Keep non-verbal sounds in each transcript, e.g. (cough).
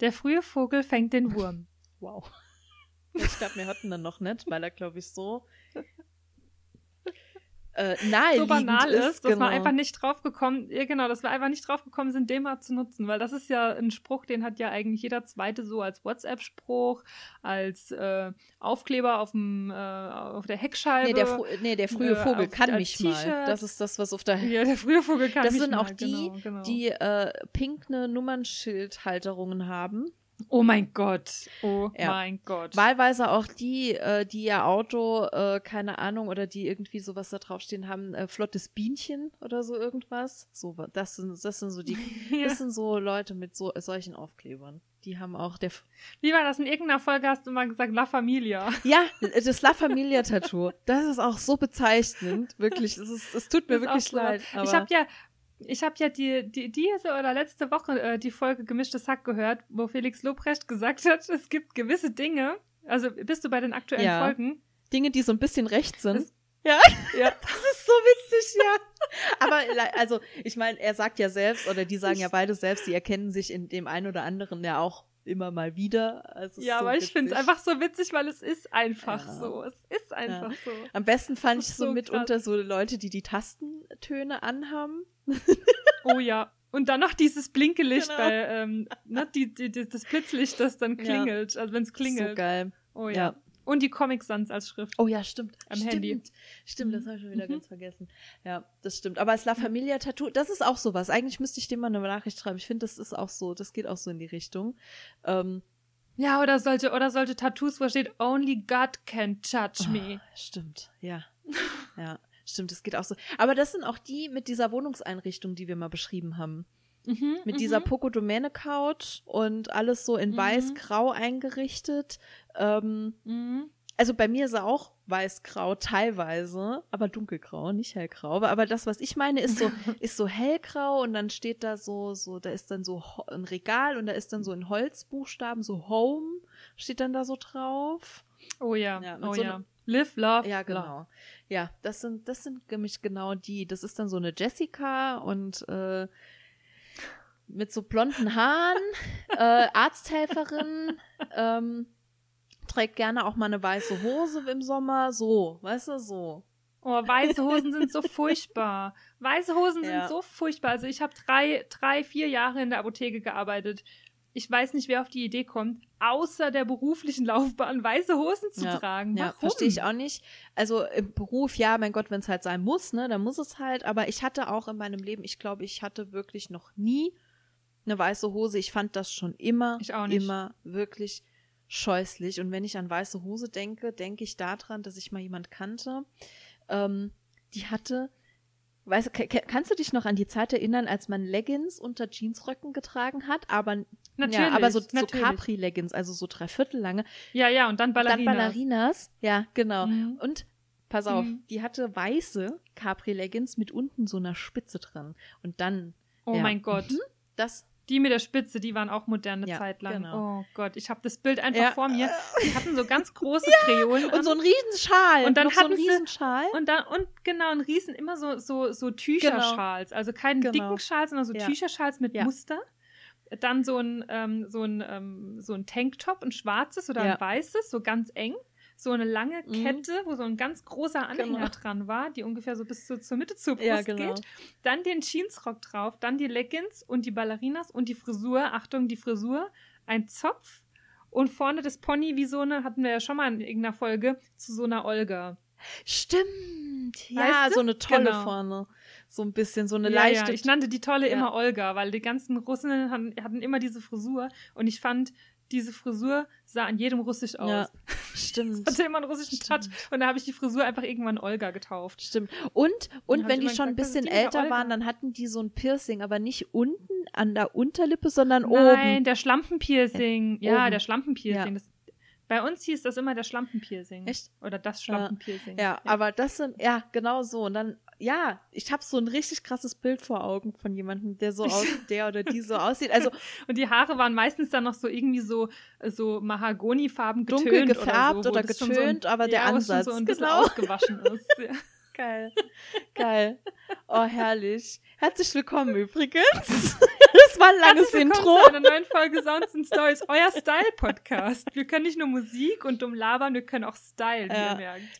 Der frühe Vogel fängt den Wurm. (laughs) Wow. Ich glaube, wir hatten dann noch nicht, weil er, glaube ich, so äh, so banal ist, ist dass genau. wir einfach nicht draufgekommen, ja genau, dass wir einfach nicht draufgekommen sind, den mal zu nutzen, weil das ist ja ein Spruch, den hat ja eigentlich jeder zweite so als WhatsApp-Spruch, als äh, Aufkleber auf dem äh, auf der Heckscheibe. Nee, der, nee, der frühe äh, Vogel kann mich mal. Das ist das, was auf der ja, der frühe Vogel kann Das mich sind mal, auch die, genau, genau. die äh, pinkne Nummernschildhalterungen haben. Oh mein Gott. Oh Ja. mein Gott. Wahlweise auch die, äh, die ihr Auto, äh, keine Ahnung, oder die irgendwie sowas da draufstehen haben, äh, flottes Bienchen oder so irgendwas. So, das sind, das sind so die, (laughs) Ja. das sind so Leute mit so solchen Aufklebern. Die haben auch der, Wie war das? In irgendeiner Folge hast du mal gesagt, La Familia. (laughs) ja, das La Familia Tattoo. Das ist auch so bezeichnend, wirklich. Es ist, es tut mir Das wirklich so leid. Ich habe ja, ich habe ja die, die, diese oder letzte Woche äh, die Folge Gemischtes Hack gehört, wo Felix Lobrecht gesagt hat, es gibt gewisse Dinge. Also bist du bei den aktuellen Ja. Folgen? Dinge, die so ein bisschen rechts sind. Das- ja. (laughs) Ja. Das ist so witzig, ja. Aber also, ich meine, er sagt ja selbst, oder die sagen ja beide selbst, die erkennen sich in dem einen oder anderen ja auch immer mal wieder. Es Ja, so aber ich finde es einfach so witzig, weil es ist einfach Ja. so. Es ist einfach so. Am besten fand ich so so mitunter so Leute, die die Tastentöne anhaben. (laughs) Oh ja. Und dann noch dieses Blinkelicht Genau. bei, ähm, ne, die, die, die, das Blitzlicht, das dann Ja. klingelt, also wenn es So klingelt. geil. oh ja. Ja. Und die Comic Sans als Schrift. Oh ja, stimmt. Am stimmt. Handy. Stimmt, das Mhm. habe ich schon wieder Mhm. ganz vergessen. Ja, das stimmt. Aber das La Familia Tattoo, das ist auch sowas. Eigentlich müsste ich dem mal eine Nachricht schreiben. Ich finde, das ist auch so, das geht auch so in die Richtung. Ähm, Ja, oder solche, oder solche Tattoos, wo steht, only God can judge me. Oh, stimmt, ja. (laughs) ja, stimmt, das geht auch so. Aber das sind auch die mit dieser Wohnungseinrichtung, die wir mal beschrieben haben. Mhm, Mit mhm. dieser Pocodomäne Couch und alles so in Mhm. weiß-grau eingerichtet. Ähm, Mhm. also bei mir ist er auch weiß-grau teilweise, aber dunkelgrau, nicht hellgrau. Aber, aber das, was ich meine, ist so, (laughs) ist so hellgrau und dann steht da so, so, da ist dann so ein Regal und da ist dann so in Holzbuchstaben so Home steht dann da so drauf. Oh ja, Ja, oh so ja. einem- Live, love, Ja, love. Ja, das sind, das sind nämlich genau die. Das ist dann so eine Jessica und äh, mit so blonden Haaren, äh, Arzthelferin, ähm, trägt gerne auch mal eine weiße Hose im Sommer, so, weißt du, so. Oh, weiße Hosen sind so furchtbar. Weiße Hosen Ja. sind so furchtbar. Also ich habe drei, drei, vier Jahre in der Apotheke gearbeitet. Ich weiß nicht, wer auf die Idee kommt, außer der beruflichen (laughs) Laufbahn weiße Hosen zu Ja, tragen. Ja, Warum? verstehe ich auch nicht. Also im Beruf, ja, mein Gott, wenn es halt sein muss, ne, dann muss es halt. Aber ich hatte auch in meinem Leben, ich glaube, ich hatte wirklich noch nie eine weiße Hose. Ich fand das schon immer, immer wirklich scheußlich. Und wenn ich an weiße Hose denke, denke ich daran, dass ich mal jemand kannte, ähm, die hatte, weißt, kannst du dich noch an die Zeit erinnern, als man Leggings unter Jeansröcken getragen hat, aber Natürlich, ja, aber so, so. Capri-Leggings, also so dreiviertel lange. Ja, ja, und dann Ballerinas. Dann Ballerinas, ja, genau. Mhm. Und pass auf, Mhm. die hatte weiße Capri-Leggings mit unten so einer Spitze dran. Und dann, Oh Ja. mein Gott. Mhm. das, Die mit der Spitze, die waren auch modern eine Ja, Zeit lang. genau. Oh Gott, ich habe das Bild einfach Ja. vor mir. (laughs) Die hatten so ganz große Kreolen und so an. ein Riesenschal. Und dann noch so ein hatten sie- Riesenschal. und dann und genau ein Riesen immer so so so Tücherschals, also keinen Genau. dicken Schal, sondern so Ja. Tücherschals mit Ja. Muster. Dann so ein ähm, so ein ähm, so ein Tanktop, ein schwarzes oder Ja. ein weißes, so ganz eng. So eine lange Mhm. Kette, wo so ein ganz großer Anhänger Genau. dran war, die ungefähr so bis zu, zur Mitte zur Brust Ja, genau. geht. Dann den Jeansrock drauf, dann die Leggings und die Ballerinas und die Frisur. Achtung, die Frisur. Ein Zopf und vorne das Pony wie so eine, hatten wir ja schon mal in irgendeiner Folge, zu so einer Olga. Stimmt. Ja, Weißt du? so eine tolle Genau. vorne. So ein bisschen, so eine ja, leichte. Ja, ich nannte die tolle Ja. immer Olga, weil die ganzen Russinnen hatten, hatten immer diese Frisur und ich fand, diese Frisur sah an jedem russisch aus. Ja, (laughs) stimmt. (laughs) Hatte immer einen russischen Stimmt. Touch und da habe ich die Frisur einfach irgendwann Olga getauft. Stimmt. Und, und wenn die schon ein bisschen älter Olga. waren, dann hatten die so ein Piercing, aber nicht unten an der Unterlippe, sondern Nein, oben. der Schlampenpiercing. Ja, Oben. der Schlampenpiercing. Ja. Das, bei uns hieß das immer der Schlampenpiercing. Echt? Oder das Schlampenpiercing. Ja, aber das sind, ja, genau so. Und dann, ja, ich habe so ein richtig krasses Bild vor Augen von jemandem, der so (laughs) aus, der oder die so aussieht. Also (laughs) Und die Haare waren meistens dann noch so irgendwie so, so Mahagonifarben getönt Dunkel gefärbt oder, so, oder das schon getönt, aber der ja, Ansatz, so ein bisschen genau. ausgewaschen ist. (laughs) Ja. geil. geil. Oh, herrlich. Herzlich willkommen übrigens. Das war ein langes Herzlich Intro. zu einer neuen Folge Sounds and Stories, euer Style-Podcast. Wir können nicht nur Musik und dumm labern, wir können auch Style, wie Ja. ihr merkt.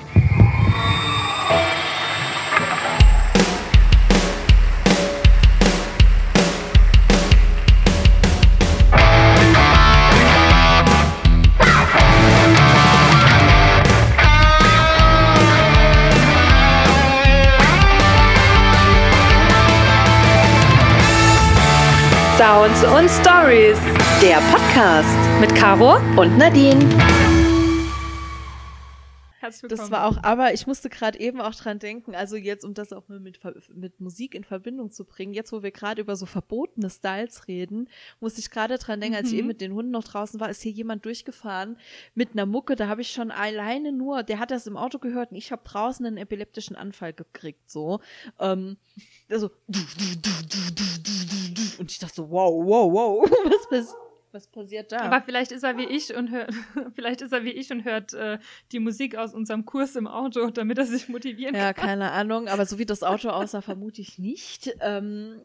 Sounds und Stories. Der Podcast Mit Caro. und Nadine. Herzlich willkommen. Das war auch, aber ich musste gerade eben auch dran denken, also jetzt, um das auch mal mit, mit Musik in Verbindung zu bringen, jetzt wo wir gerade über so verbotene Styles reden, musste ich gerade dran denken, als ich Mhm. eben mit den Hunden noch draußen war, ist hier jemand durchgefahren mit einer Mucke, da habe ich schon alleine nur, der hat das im Auto gehört und ich habe draußen einen epileptischen Anfall gekriegt, so. Ähm, also, und ich dachte so, wow, wow, wow, (laughs) was, pass was passiert da? Aber vielleicht ist er wie ich und hört, (laughs) vielleicht ist er wie ich und hört äh, die Musik aus unserem Kurs im Auto, (laughs) damit er sich motivieren Ja, kann. keine Ahnung, aber so wie das Auto aussah, vermute ich nicht. Ähm,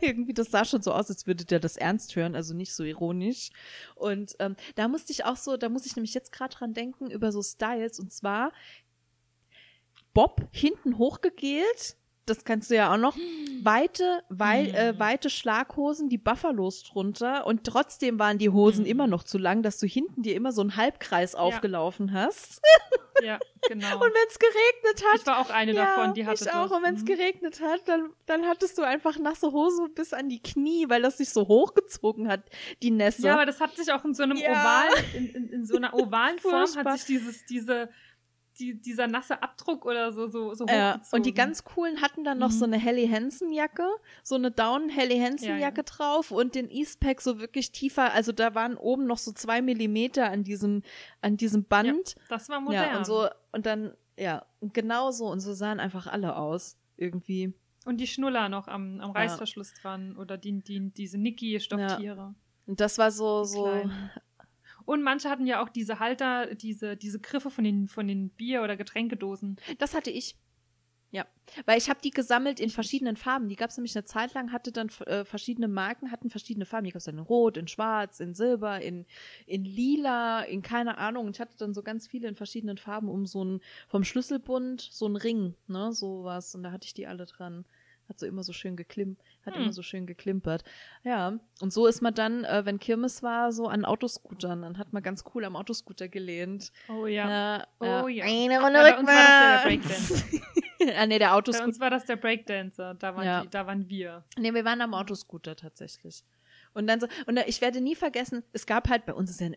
irgendwie, das sah schon so aus, als würde der das ernst hören, also nicht so ironisch. Und ähm, da musste ich auch so, da muss ich nämlich jetzt gerade dran denken, über so Styles. Und zwar Bob hinten hochgegelt. Das kannst du ja auch noch. (gasps) Weite, wei Hm. äh, weite Schlaghosen, die Buffalos drunter. Und trotzdem waren die Hosen Hm. immer noch zu lang, dass du hinten dir immer so einen Halbkreis aufgelaufen hast. Ja, genau. (laughs) Und wenn es geregnet hat, ich war auch eine davon, die hatte ich auch. das. Und wenn es Mhm. geregnet hat, dann, dann hattest du einfach nasse Hose bis an die Knie, weil das sich so hochgezogen hat, die Nässe. Ja, aber das hat sich auch in so einem Ja. Oval, in, in, in so einer (laughs) ovalen Form hat sich dieses, diese, die, dieser nasse Abdruck oder so, so, so ja, hochgezogen. und die ganz coolen hatten dann noch Mhm. so eine Helly Hansen Jacke, so eine Down Helly Hansen Ja, ja. Jacke drauf und den Eastpack so wirklich tiefer, also da waren oben noch so zwei Millimeter an diesem, an diesem Band. Das war modern. Ja, und so, und dann, ja, genau so, und so sahen einfach alle aus, irgendwie. Und die Schnuller noch am, am Reißverschluss dran oder die, die, diese Niki-Stofftiere. Und das war so, so. Und manche hatten ja auch diese Halter, diese, diese Griffe von den, von den Bier- oder Getränkedosen. Das hatte ich. Ja, weil ich habe die gesammelt in verschiedenen Farben. Die gab es nämlich eine Zeit lang, hatte dann äh, verschiedene Marken, hatten verschiedene Farben. Die gab es dann in Rot, in Schwarz, in Silber, in, in Lila, in keine Ahnung. Und ich hatte dann so ganz viele in verschiedenen Farben um so ein, vom Schlüsselbund, so ein Ring, ne, sowas. Und da hatte ich die alle dran. Hat so immer so schön geklim, hat Hm. immer so schön geklimpert. Ja, und so ist man dann, äh, wenn Kirmes war, so an Autoscootern. Dann hat man ganz cool am Autoscooter gelehnt. Oh ja. Ja, Oh ja. Eine Runde Ja, bei uns war das ja der rückwärts. (laughs) ah, nee, der Bei Autoscooter. uns war das der Breakdancer. Da waren, Ja. die, da waren wir. Nee, wir waren am Autoscooter tatsächlich. Und dann so, und ich werde nie vergessen, es gab halt, bei uns ist ja ein-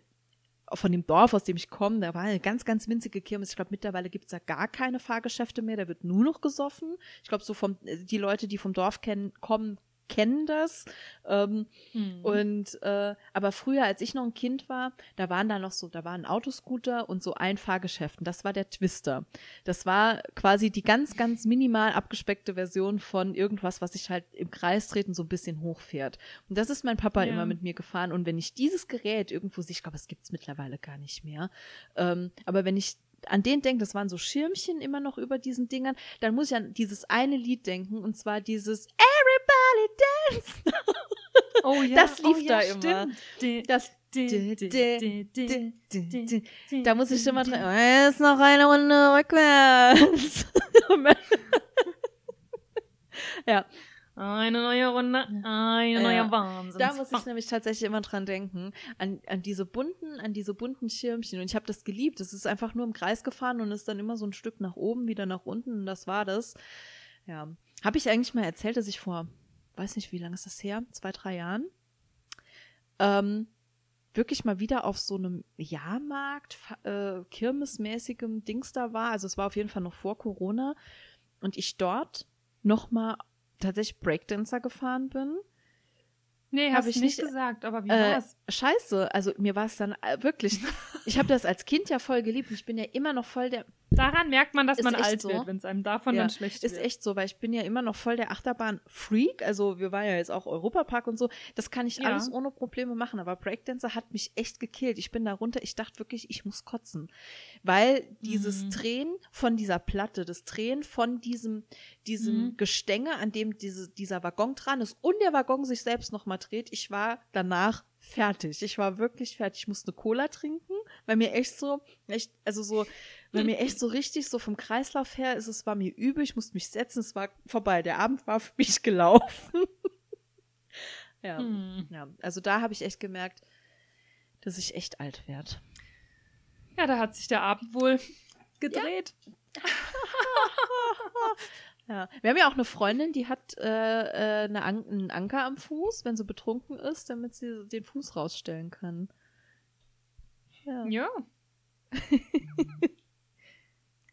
von dem Dorf, aus dem ich komme, da war eine ganz, ganz winzige Kirmes. Ich glaube, mittlerweile gibt es da gar keine Fahrgeschäfte mehr, da wird nur noch gesoffen. Ich glaube, so vom, die Leute, die vom Dorf kennen, kommen, kennen das. Ähm, Hm. und äh, aber früher, als ich noch ein Kind war, da waren da noch so, da waren Autoscooter und so ein Fahrgeschäft. Und das war der Twister. Das war quasi die ganz, ganz minimal abgespeckte Version von irgendwas, was sich halt im Kreis dreht und so ein bisschen hochfährt. Und das ist mein Papa Ja. immer mit mir gefahren. Und wenn ich dieses Gerät irgendwo sehe, ich glaube, es gibt's mittlerweile gar nicht mehr. Ähm, aber wenn ich an den denke, das waren so Schirmchen immer noch über diesen Dingern, dann muss ich an dieses eine Lied denken und zwar dieses Everybody Dance. oh ja. das lief oh, da ja, immer. Stimmt. Die- Das Da muss ich immer dran. "Oh, Ist noch eine Runde rückwärts. ja, Eine neue Runde, eine neue Ja. Wahnsinn. da muss ich nämlich tatsächlich immer dran denken. An, an diese bunten, an diese bunten Schirmchen. Und ich habe das geliebt. Es ist einfach nur im Kreis gefahren und ist dann immer so ein Stück nach oben, wieder nach unten. Und das war das. Ja. Habe ich eigentlich mal erzählt, dass ich vor, weiß nicht, wie lange ist das her? Zwei, drei Jahren? Ähm, wirklich mal wieder auf so einem Jahrmarkt, äh, kirmesmäßigem Dings da war. Also es war auf jeden Fall noch vor Corona. Und ich dort noch mal tatsächlich Breakdancer gefahren bin. Nee, Hab hast ich ich nicht nicht- gesagt, aber wie Äh, war's? scheiße, also mir war es dann äh, wirklich, (laughs) ich habe das als Kind ja voll geliebt und ich bin ja immer noch voll der, Daran merkt man, dass Ist man alt so. wird, wenn es einem davon Ja, dann schlecht ist wird. echt so, weil ich bin ja immer noch voll der Achterbahn-Freak. Also wir waren ja jetzt auch Europapark und so. Das kann ich Ja. alles ohne Probleme machen. Aber Breakdancer hat mich echt gekillt. Ich bin da runter. Ich dachte wirklich, ich muss kotzen. Weil dieses Mhm. Drehen von dieser Platte, das Drehen von diesem, diesem Mhm. Gestänge, an dem diese, dieser Waggon dran ist und der Waggon sich selbst nochmal dreht, ich war danach fertig. Ich war wirklich fertig. Ich musste eine Cola trinken, weil mir echt so, echt, also so, weil mir echt so richtig so vom Kreislauf her ist, es war mir übel, ich musste mich setzen, es war vorbei. Der Abend war für mich (laughs) gelaufen. ja, Hm. ja, also da habe ich echt gemerkt, dass ich echt alt werde. Ja, da hat sich der Abend wohl gedreht. Ja, (laughs) wir haben ja auch eine Freundin, die hat äh, äh, eine An einen Anker am Fuß, wenn sie betrunken ist, damit sie den Fuß rausstellen kann. Ja. Ja. (laughs)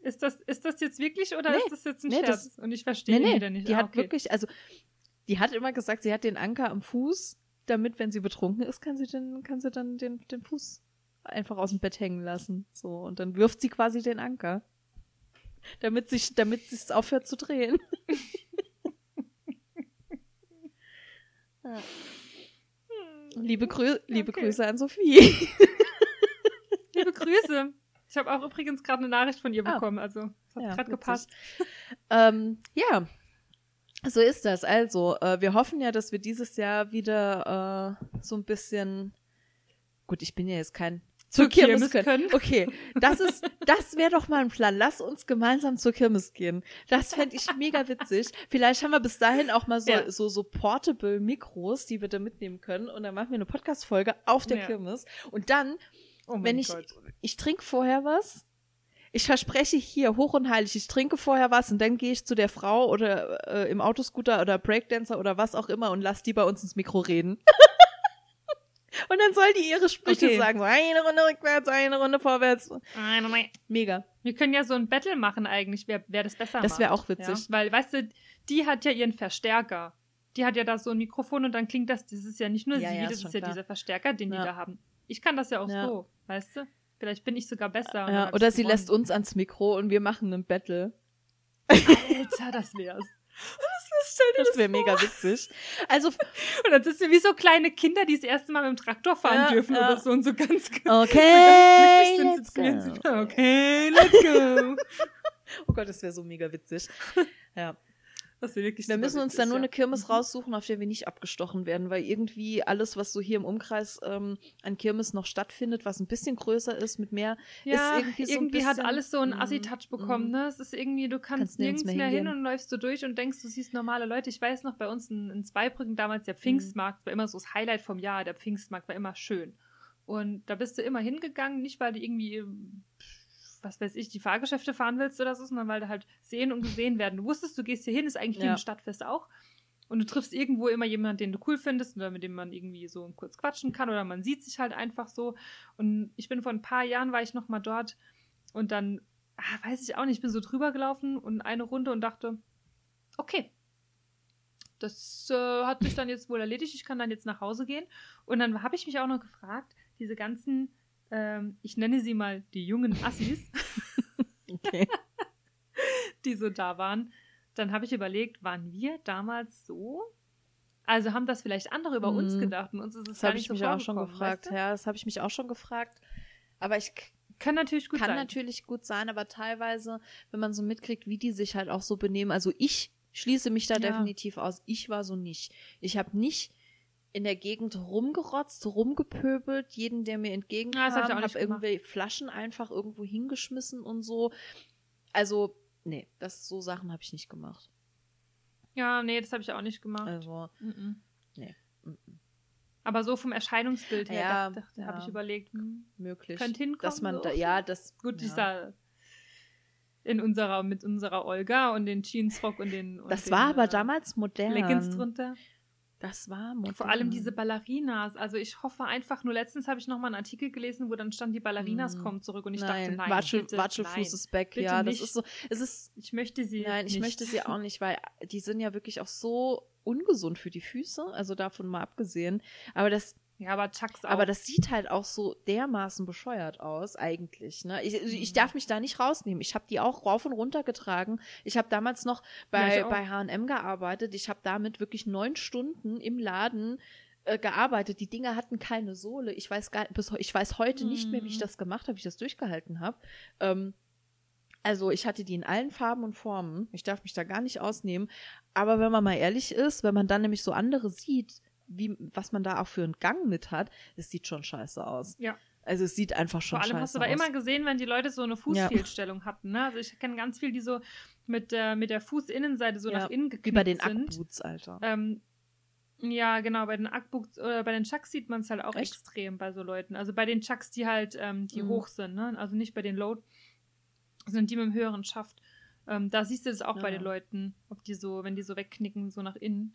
ist, das, ist das jetzt wirklich oder Nee, ist das jetzt ein nee, Scherz? das- Und ich verstehe Nee, nee, wieder nicht. die Ah, hat okay. wirklich, also die hat immer gesagt, sie hat den Anker am Fuß, damit, wenn sie betrunken ist, kann sie den, kann sie dann den, den Fuß einfach aus dem Bett hängen lassen. So, und dann wirft sie quasi den Anker. Damit sich, damit es aufhört zu drehen. Ja. (laughs) Liebe, Grü liebe Okay. Grüße an Sophie. (laughs) Liebe Grüße. Ich habe auch übrigens gerade eine Nachricht von ihr Ah. bekommen, also das hat Ja, gerade gepasst. Ähm, ja, so ist das. Also, äh, wir hoffen ja, dass wir dieses Jahr wieder äh, so ein bisschen. Gut, ich bin ja jetzt kein zur Zur Kirmes Kirmes können. können. Okay, das ist, das wäre doch mal ein Plan. Lass uns gemeinsam zur Kirmes gehen. Das fände ich mega witzig. Vielleicht haben wir bis dahin auch mal so, Ja. so, so portable Mikros, die wir da mitnehmen können. Und dann machen wir eine Podcast-Folge auf der Ja. Kirmes. Und dann Oh wenn ich, Gott. ich trinke vorher was. Ich verspreche hier hoch und heilig, ich trinke vorher was und dann gehe ich zu der Frau oder äh, im Autoscooter oder Breakdancer oder was auch immer und lass die bei uns ins Mikro reden. (laughs) und dann soll die ihre Sprüche Okay. sagen. So eine Runde rückwärts, eine Runde vorwärts. Mega. Wir können ja so ein Battle machen eigentlich, wer, wer das besser macht. Das wär auch witzig. Ja? Weil, weißt du, die hat ja ihren Verstärker. Die hat ja da so ein Mikrofon und dann klingt das, das ist ja nicht nur Ja, sie, ja, ist das schon ist ja klar. dieser Verstärker, den Ja. die da haben. Ich kann das ja auch Ja. so, weißt du? Vielleicht bin ich sogar besser. oder sie gewonnen. lässt uns ans Mikro und wir machen einen Battle. Alter, das wär's. Das wäre mega witzig. Also, (laughs) Und dann sind wir wie so kleine Kinder, die das erste Mal mit dem Traktor fahren Ja, dürfen ja. oder so und so ganz, okay, so ganz let's go. Okay, let's go. (laughs) Oh Gott, das wäre so mega witzig. Ja. Das wäre wirklich Wir müssen uns dann nur ja. eine Kirmes Mhm. raussuchen, auf der wir nicht abgestochen werden, weil irgendwie alles, was so hier im Umkreis ähm, an Kirmes noch stattfindet, was ein bisschen größer ist, mit mehr, Ja, ist irgendwie irgendwie, so ein hat alles so einen Mhm, Assi-Touch bekommen, mhm. ne? Es ist irgendwie, du kannst, Kannst nirgends mehr mehr hin und läufst du durch und denkst, du siehst normale Leute. Ich weiß noch, bei uns in, in Zweibrücken damals Mhm. der Pfingstmarkt war immer so das Highlight vom Jahr. Der Pfingstmarkt war immer schön. Und da bist du immer hingegangen, nicht weil du irgendwie, was weiß ich, die Fahrgeschäfte fahren willst oder so, sondern weil du halt sehen und gesehen werden. Du wusstest, du gehst hier hin, ist eigentlich Ja. im Stadtfest auch. Und du triffst irgendwo immer jemanden, den du cool findest oder mit dem man irgendwie so kurz quatschen kann oder man sieht sich halt einfach so. Und ich bin vor ein paar Jahren, war ich noch mal dort und dann, ah, weiß ich auch nicht, bin so drüber gelaufen und eine Runde und dachte, okay, das äh, hat sich dann jetzt wohl erledigt, ich kann dann jetzt nach Hause gehen. Und dann habe ich mich auch noch gefragt, diese ganzen, ähm, ich nenne sie mal die jungen Assis, (laughs) (laughs) Okay. die so da waren, dann habe ich überlegt, waren wir damals so? Also haben das vielleicht andere über uns Mhm. gedacht und uns ist es Das gar habe nicht ich so mich auch schon gefragt. weißt du? Ja, das habe ich mich auch schon gefragt. Aber ich Kann natürlich gut kann sein. natürlich gut sein, aber teilweise, wenn man so mitkriegt, wie die sich halt auch so benehmen. Also ich schließe mich da Ja. definitiv aus. Ich war so nicht. Ich habe nicht in der Gegend rumgerotzt, rumgepöbelt, jeden, der mir entgegenkam, Ja, hab auch habe gemacht. irgendwie Flaschen einfach irgendwo hingeschmissen und so. Also, nee, das so Sachen habe ich nicht gemacht. Ja, nee, das habe ich auch nicht gemacht. Also, Mhm. mm, Aber so vom Erscheinungsbild her, Ja, da, da, da ja. habe ich überlegt, hm, möglich. könnte hinkommen. dass man so. da, ja, das. Gut, ja. ich sah in unserer, mit unserer Olga und den Jeansrock und den und Das den, war aber äh, damals modern. Leggings drunter. Das war modern. Vor allem diese Ballerinas. Also ich hoffe einfach, nur letztens habe ich noch mal einen Artikel gelesen, wo dann stand, die Ballerinas Mm. kommen zurück und ich nein, dachte, nein, Watschel, bitte, Watschelfuß nein. ist back. Ja, das nicht. ist so. Es ist. Ich möchte sie Nein, ich nicht. möchte sie auch (laughs) nicht, weil die sind ja wirklich auch so ungesund für die Füße. Also davon mal abgesehen. Aber das, Ja, aber Chucks auch. Aber das sieht halt auch so dermaßen bescheuert aus, eigentlich. Ne? Ich, ich Mhm. darf mich da nicht rausnehmen. Ich habe die auch rauf und runter getragen. Ich habe damals noch Ja, bei, auch. bei HM gearbeitet. Ich habe damit wirklich neun Stunden im Laden äh, gearbeitet. Die Dinger hatten keine Sohle. Ich weiß, gar, bis, ich weiß heute nicht mehr, wie ich Mhm. das gemacht habe, wie ich das durchgehalten habe. Ähm, also ich hatte die in allen Farben und Formen. Ich darf mich da gar nicht ausnehmen. Aber wenn man mal ehrlich ist, wenn man dann nämlich so andere sieht, wie, was man da auch für einen Gang mit hat, es sieht schon scheiße aus. Ja. Also es sieht einfach schon Vor allem scheiße hast du da aus. immer gesehen, wenn die Leute so eine Fußfehlstellung hatten. Ne? Also ich kenne ganz viel, die so mit der, mit der Fußinnenseite so Ja, nach innen wie geknickt bei den sind. Ackboots, Alter. Ähm, ja, genau, bei den Ackbooks oder bei den Chucks sieht man es halt auch Echt? extrem bei so Leuten. Also bei den Chucks, die halt, ähm, die Mhm. hoch sind, ne? Also nicht bei den Low, sondern die mit dem höheren Schaft. Ähm, da siehst du das auch bei Ja. den Leuten, ob die so, wenn die so wegknicken, so nach innen.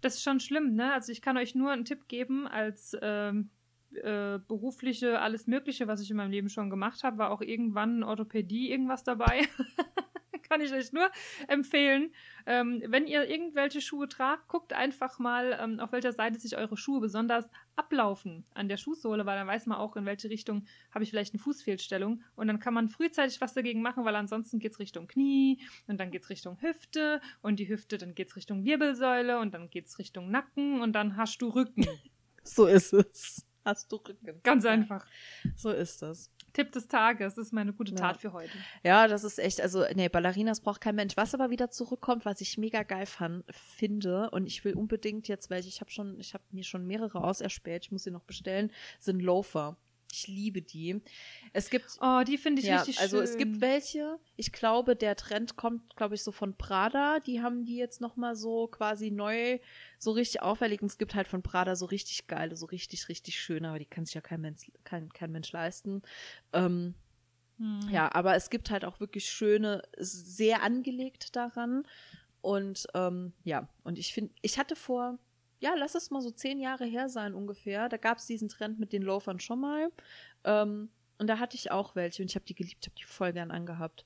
Das ist schon schlimm, ne? Also ich kann euch nur einen Tipp geben als ähm, äh, berufliche, alles Mögliche, was ich in meinem Leben schon gemacht habe, war auch irgendwann Orthopädie irgendwas dabei. (laughs) kann ich euch nur empfehlen. Ähm, wenn ihr irgendwelche Schuhe tragt, guckt einfach mal, ähm, auf welcher Seite sich eure Schuhe besonders ablaufen an der Schuhsohle, weil dann weiß man auch, in welche Richtung habe ich vielleicht eine Fußfehlstellung. Und dann kann man frühzeitig was dagegen machen, weil ansonsten geht es Richtung Knie und dann geht es Richtung Hüfte und die Hüfte, dann geht es Richtung Wirbelsäule und dann geht es Richtung Nacken und dann hast du Rücken. (laughs) So ist es. Hast du Rücken. Ganz einfach. So ist das. Tipp des Tages, das ist meine gute Ja. Tat für heute. Ja, das ist echt, also, nee, Ballerinas braucht kein Mensch. Was aber wieder zurückkommt, was ich mega geil fand, finde, und ich will unbedingt jetzt welche, ich habe schon, ich habe mir schon mehrere auserspäht, ich muss sie noch bestellen, sind Loafer. Ich liebe die. Es gibt, Oh, die finde ich ja, richtig also schön. es gibt welche, ich glaube, der Trend kommt, glaube ich, so von Prada, die haben die jetzt nochmal so quasi neu, so richtig auffällig, und es gibt halt von Prada so richtig geile, so richtig, richtig schöne, aber die kann sich ja kein Mensch, kein, kein Mensch leisten. Ähm, Hm. ja, aber es gibt halt auch wirklich schöne, sehr angelegt daran. Und ähm, ja, und ich finde, ich hatte vor, ja, lass es mal so zehn Jahre her sein ungefähr. Da gab es diesen Trend mit den Loafern schon mal. Ähm, und da hatte ich auch welche und ich habe die geliebt, habe die voll gern angehabt.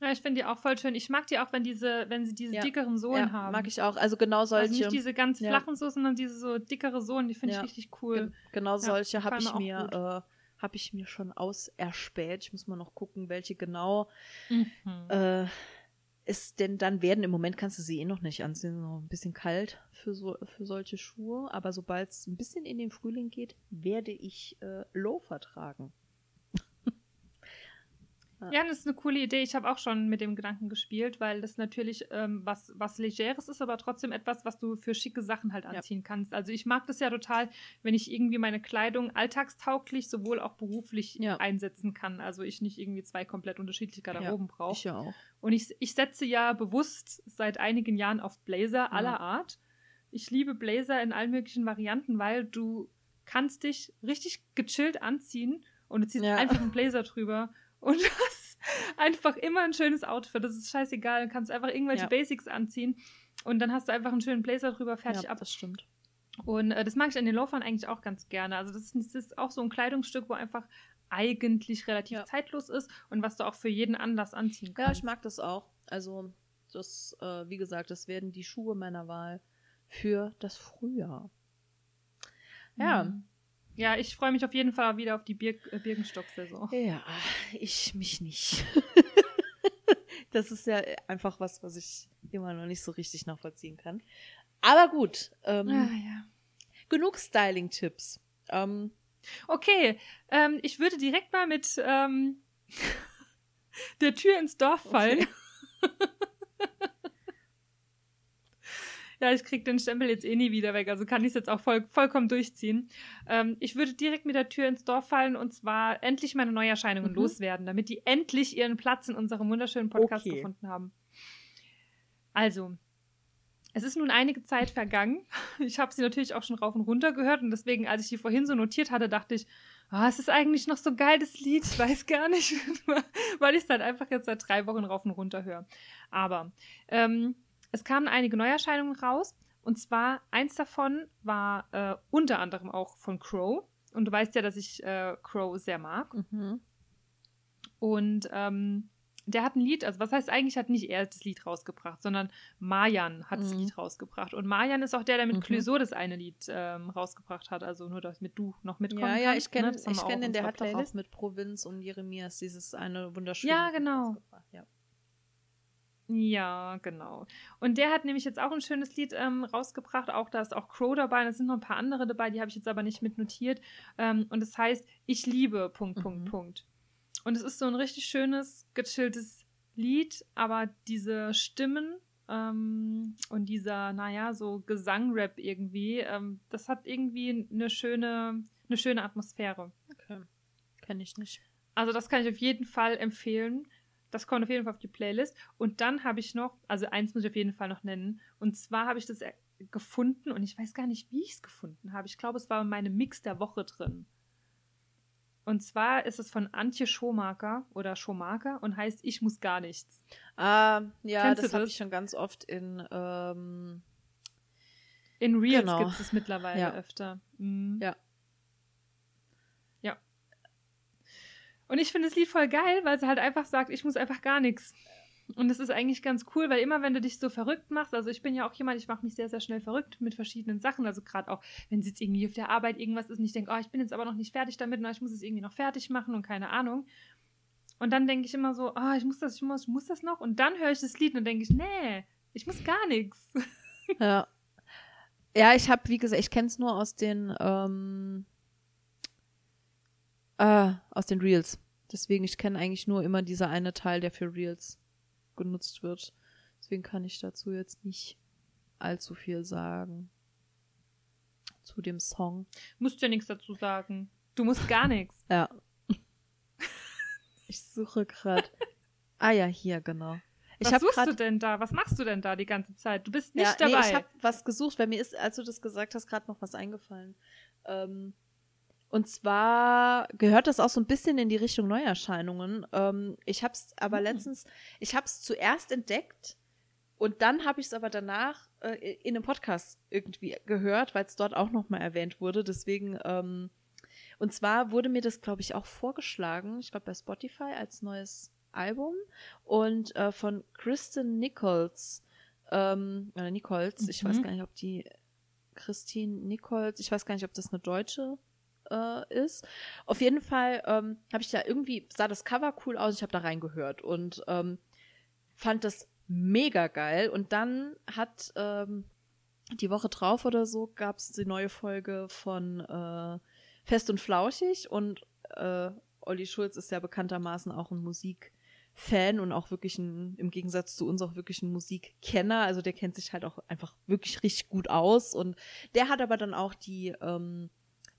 Ja, ich finde die auch voll schön. Ich mag die auch, wenn diese, wenn sie diese Ja. dickeren Sohlen ja, haben. mag ich auch. Also genau solche. Also nicht diese ganz Ja. flachen so, sondern diese so dickere Sohlen, die finde Ja. ich richtig cool. Gen genau solche habe ich mir äh, habe ich mir schon auserspäht. Ich muss mal noch gucken, welche genau Mhm. äh, ist denn dann werden. Im Moment kannst du sie eh noch nicht anziehen, noch ein bisschen kalt für so für solche Schuhe. Aber sobald es ein bisschen in den Frühling geht, werde ich äh, Loafer tragen. Ja, das ist eine coole Idee. Ich habe auch schon mit dem Gedanken gespielt, weil das natürlich ähm, was, was Legeres ist, aber trotzdem etwas, was du für schicke Sachen halt Ja. anziehen kannst. Also ich mag das ja total, wenn ich irgendwie meine Kleidung alltagstauglich, sowohl auch beruflich Ja. einsetzen kann. Also ich nicht irgendwie zwei komplett unterschiedliche Garderoben brauche. Ich ja auch. Und ich, ich setze ja bewusst seit einigen Jahren auf Blazer aller Art. Ich liebe Blazer in allen möglichen Varianten, weil du kannst dich richtig gechillt anziehen und du ziehst Ja. einfach einen Blazer drüber und (laughs) hast einfach immer ein schönes Outfit. Das ist scheißegal. Du kannst einfach irgendwelche Ja. Basics anziehen und dann hast du einfach einen schönen Blazer drüber, fertig ja, ab. das stimmt. Und äh, das mag ich an den Loafern eigentlich auch ganz gerne. Also das ist, das ist auch so ein Kleidungsstück, wo einfach eigentlich relativ Ja. zeitlos ist und was du auch für jeden Anlass anziehen kannst. Ja, ich mag das auch. Also das, äh, wie gesagt, das werden die Schuhe meiner Wahl für das Frühjahr. Ja. Mhm. Ja, ich freue mich auf jeden Fall wieder auf die Birk äh, Birkenstock-Saison. Ja, ich mich nicht. (laughs) das ist ja einfach was, was ich immer noch nicht so richtig nachvollziehen kann. Aber gut, ähm, Ah, ja. genug Styling-Tipps. Ähm, Okay, ähm, ich würde direkt mal mit ähm, (laughs) der Tür ins Dorf fallen. (laughs) ja, ich krieg den Stempel jetzt eh nie wieder weg, also kann ich es jetzt auch voll, vollkommen durchziehen. Ähm, ich würde direkt mit der Tür ins Dorf fallen und zwar endlich meine Neuerscheinungen Mhm. loswerden, damit die endlich ihren Platz in unserem wunderschönen Podcast Okay. gefunden haben. Also, es ist nun einige Zeit vergangen. (laughs) Ich habe sie natürlich auch schon rauf und runter gehört und deswegen, als ich die vorhin so notiert hatte, dachte ich, ah, es ist eigentlich noch so geil, das Lied. Ich weiß gar nicht, (laughs) weil ich es halt einfach jetzt seit drei Wochen rauf und runter höre. Aber ähm, es kamen einige Neuerscheinungen raus und zwar eins davon war äh, unter anderem auch von Crow. Und du weißt ja, dass ich äh, Crow sehr mag. mhm. Und ähm, der hat ein Lied, also was heißt eigentlich, hat nicht er das Lied rausgebracht, sondern Marjan hat das Mhm. Lied rausgebracht. Und Marjan ist auch der, der mit Mhm. Clouseau das eine Lied ähm, rausgebracht hat. Also nur, dass mit du noch mitkommen Ja, ja, kannst, ich kenne ne? Das ich kenn den, der hat doch auch mit Provinz und Jeremias dieses eine wunderschöne. Ja, genau. Ja. Ja, genau. Und der hat nämlich jetzt auch ein schönes Lied ähm, rausgebracht. Auch da ist auch Crow dabei. und Es sind noch ein paar andere dabei, die habe ich jetzt aber nicht mitnotiert. Ähm, und es heißt Ich liebe. Punkt, Punkt, Mhm. Punkt. Und es ist so ein richtig schönes, gechilltes Lied, aber diese Stimmen ähm, und dieser, naja, so Gesangrap irgendwie, ähm, das hat irgendwie eine schöne, eine schöne Atmosphäre. Okay. Kenne ich nicht. Also das kann ich auf jeden Fall empfehlen. Das kommt auf jeden Fall auf die Playlist. Und dann habe ich noch, also eins muss ich auf jeden Fall noch nennen. Und zwar habe ich das äh, gefunden und ich weiß gar nicht, wie ich es gefunden habe. Ich glaube, es war in meinem Mix der Woche drin. Und zwar ist es von Antje Schomaker oder Schomaker und heißt Ich muss gar nichts. Ah, ja, Kennst du das habe das? ich schon ganz oft in. Ähm, In Reels Genau. gibt es mittlerweile Ja. öfter. Mhm. Ja. Und ich finde das Lied voll geil, weil sie halt einfach sagt, ich muss einfach gar nichts. Und das ist eigentlich ganz cool, weil immer, wenn du dich so verrückt machst, also ich bin ja auch jemand, ich mache mich sehr, sehr schnell verrückt mit verschiedenen Sachen. Also gerade auch, wenn es jetzt irgendwie auf der Arbeit irgendwas ist und ich denke, oh, ich bin jetzt aber noch nicht fertig damit, na, ich muss es irgendwie noch fertig machen und keine Ahnung. Und dann denke ich immer so, oh, ich muss das, ich muss, ich muss das noch. Und dann höre ich das Lied und denke ich, nee, ich muss gar nichts. (laughs) ja. Ja, ich habe, wie gesagt, ich kenne es nur aus den ähm, äh, aus den Reels. Deswegen, ich kenne eigentlich nur immer dieser eine Teil, der für Reels genutzt wird. Deswegen kann ich dazu jetzt nicht allzu viel sagen. Zu dem Song. Musst ja nichts dazu sagen. Du musst gar nichts. Ja. ich suche gerade. Ah ja, hier, genau. Ich Was suchst gerade du denn da? Was machst du denn da die ganze Zeit? Du bist nicht ja, dabei. Nee, ich habe was gesucht, weil mir ist, als du das gesagt hast, gerade noch was eingefallen. Ähm, und zwar gehört das auch so ein bisschen in die Richtung Neuerscheinungen. Ähm, ich habe es aber Hm. letztens, ich habe es zuerst entdeckt und dann habe ich es aber danach äh, in einem Podcast irgendwie gehört, weil es dort auch nochmal erwähnt wurde. Deswegen, ähm, und zwar wurde mir das, glaube ich, auch vorgeschlagen, ich glaube bei Spotify als neues Album und äh, von Kristen Nichols, ähm, oder Nichols, ich weiß Mhm. gar nicht, ob die Christine Nichols, ich weiß gar nicht, ob das eine deutsche äh, ist. Auf jeden Fall ähm, habe ich da irgendwie, sah das Cover cool aus, ich habe da reingehört und ähm, fand das mega geil. Und dann hat ähm, die Woche drauf oder so gab es die neue Folge von äh, Fest und Flauschig und äh, Olli Schulz ist ja bekanntermaßen auch ein Musikfan und auch wirklich ein, im Gegensatz zu uns auch wirklich ein Musikkenner. Also der kennt sich halt auch einfach wirklich richtig gut aus. Und der hat aber dann auch die, ähm,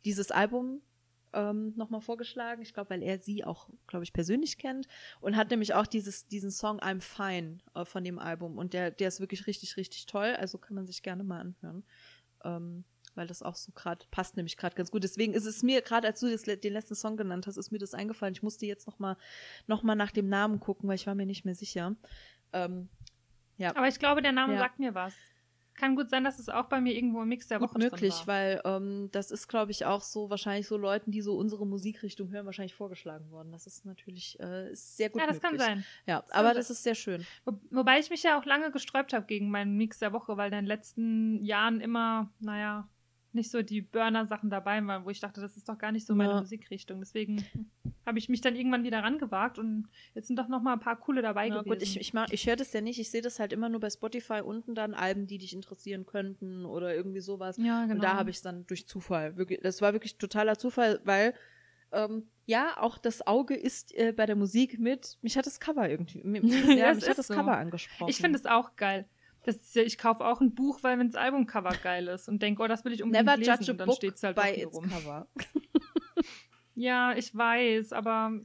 dieses Album ähm, nochmal vorgeschlagen. Ich glaube, weil er sie auch, glaube ich, persönlich kennt. Und hat nämlich auch dieses, diesen Song I'm Fine äh, von dem Album. Und der, der ist wirklich richtig, richtig toll. Also kann man sich gerne mal anhören. Ähm, weil das auch so gerade passt nämlich gerade ganz gut. Deswegen ist es mir gerade, als du das, den letzten Song genannt hast, ist mir das eingefallen. Ich musste jetzt noch mal, noch mal nach dem Namen gucken, weil ich war mir nicht mehr sicher. Ähm, ja, Aber ich glaube, der Name Ja. sagt mir was. Kann gut sein, dass es auch bei mir irgendwo im Mix der gut Woche möglich, drin war. weil ähm, das ist, glaube ich, auch so wahrscheinlich so Leuten, die so unsere Musikrichtung hören, wahrscheinlich vorgeschlagen worden. Das ist natürlich äh, ist sehr gut ja, das möglich. kann sein. Ja, kann aber das ist sehr schön. Wo, wobei ich mich ja auch lange gesträubt habe gegen meinen Mix der Woche, weil in den letzten Jahren immer, naja, nicht so die Burner-Sachen dabei waren, wo ich dachte, das ist doch gar nicht so meine Ja. Musikrichtung. Deswegen habe ich mich dann irgendwann wieder rangewagt und jetzt sind doch noch mal ein paar coole dabei Ja, gewesen. gut, ich, ich, ich höre das ja nicht. Ich sehe das halt immer nur bei Spotify unten dann Alben, die dich interessieren könnten oder irgendwie sowas. ja, genau. Und da habe ich es dann durch Zufall. Wirklich, das war wirklich totaler Zufall, weil ähm, ja, auch das Auge ist äh, bei der Musik mit. Mich hat das Cover irgendwie. mi- (laughs) Ja, mich hat das so. Cover angesprochen. Ich finde es auch geil. Das ja, ich kaufe auch ein Buch, weil wenn das Albumcover geil ist und denke, oh, das will ich unbedingt Never lesen judge a und dann steht es halt its rum. cover. (laughs) Ja, ich weiß, aber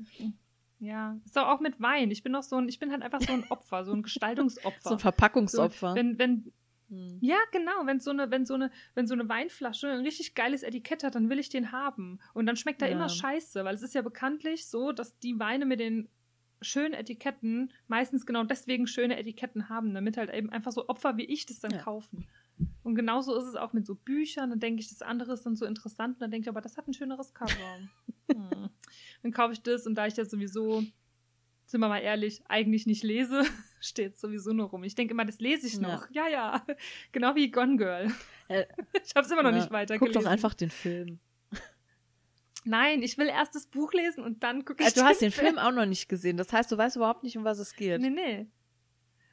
ja, ist doch auch mit Wein. Ich bin doch so ein, ich bin halt einfach so ein Opfer, so ein (laughs) Gestaltungsopfer. So ein So, Verpackungsopfer. wenn, wenn, Hm. ja, genau, wenn so eine, wenn so eine, wenn so eine Weinflasche ein richtig geiles Etikett hat, dann will ich den haben. Und dann schmeckt er Ja. immer scheiße, weil es ist ja bekanntlich so, dass die Weine mit den schönen Etiketten meistens genau deswegen schöne Etiketten haben, damit halt eben einfach so Opfer wie ich das dann Ja. kaufen. Und genauso ist es auch mit so Büchern. Dann denke ich, das andere ist dann so interessant. Und dann denke ich, aber das hat ein schöneres Cover. (laughs) hm. Dann kaufe ich das und da ich ja sowieso sind wir mal ehrlich, eigentlich nicht lese, (laughs) steht sowieso nur rum. Ich denke immer, das lese ich noch. Ja, ja. ja. (laughs) Genau wie Gone Girl. Äh, ich habe es immer noch nicht weiter Guck doch einfach den Film. Nein, ich will erst das Buch lesen und dann gucke ich also, Du hast den Film. Auch noch nicht gesehen. Das heißt, du weißt überhaupt nicht, um was es geht. Nee, nee.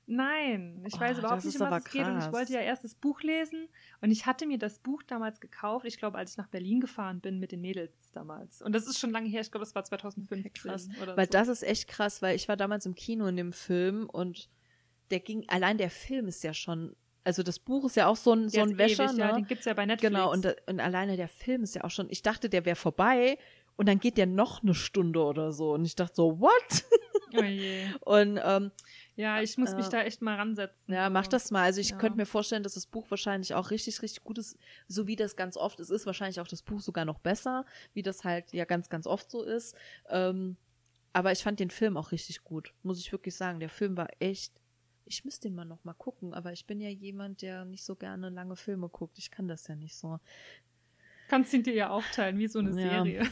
Nein, ich weiß oh, überhaupt nicht, um was es krass. geht. Und ich wollte ja erst das Buch lesen. Und ich hatte mir das Buch damals gekauft. Ich glaube, als ich nach Berlin gefahren bin mit den Mädels damals. Und das ist schon lange her. Ich glaube, das war 2015 krass. oder Weil so. das ist echt krass, weil ich war damals im Kino in dem Film und der ging, allein der Film ist ja schon also das Buch ist ja auch so ein, so ein Wäscher. Ewig, ne? Ja, den gibt's ja bei Netflix. Genau, und, und alleine der Film ist ja auch schon, ich dachte, der wäre vorbei und dann geht der noch eine Stunde oder so. Und ich dachte so, what? Oh je. (laughs) und ähm, ja, ich muss äh, mich da echt mal ransetzen. Ja, mach das mal. Also ich ja. könnte mir vorstellen, dass das Buch wahrscheinlich auch richtig, richtig gut ist, so wie das ganz oft ist. Ist wahrscheinlich auch das Buch sogar noch besser, wie das halt ja ganz, ganz oft so ist. Ähm, aber ich fand den Film auch richtig gut, muss ich wirklich sagen. Der Film war echt ich müsste den mal noch mal gucken, aber ich bin ja jemand, der nicht so gerne lange Filme guckt. Ich kann das ja nicht so. Kannst ihn dir ja aufteilen, wie so eine ja. Serie.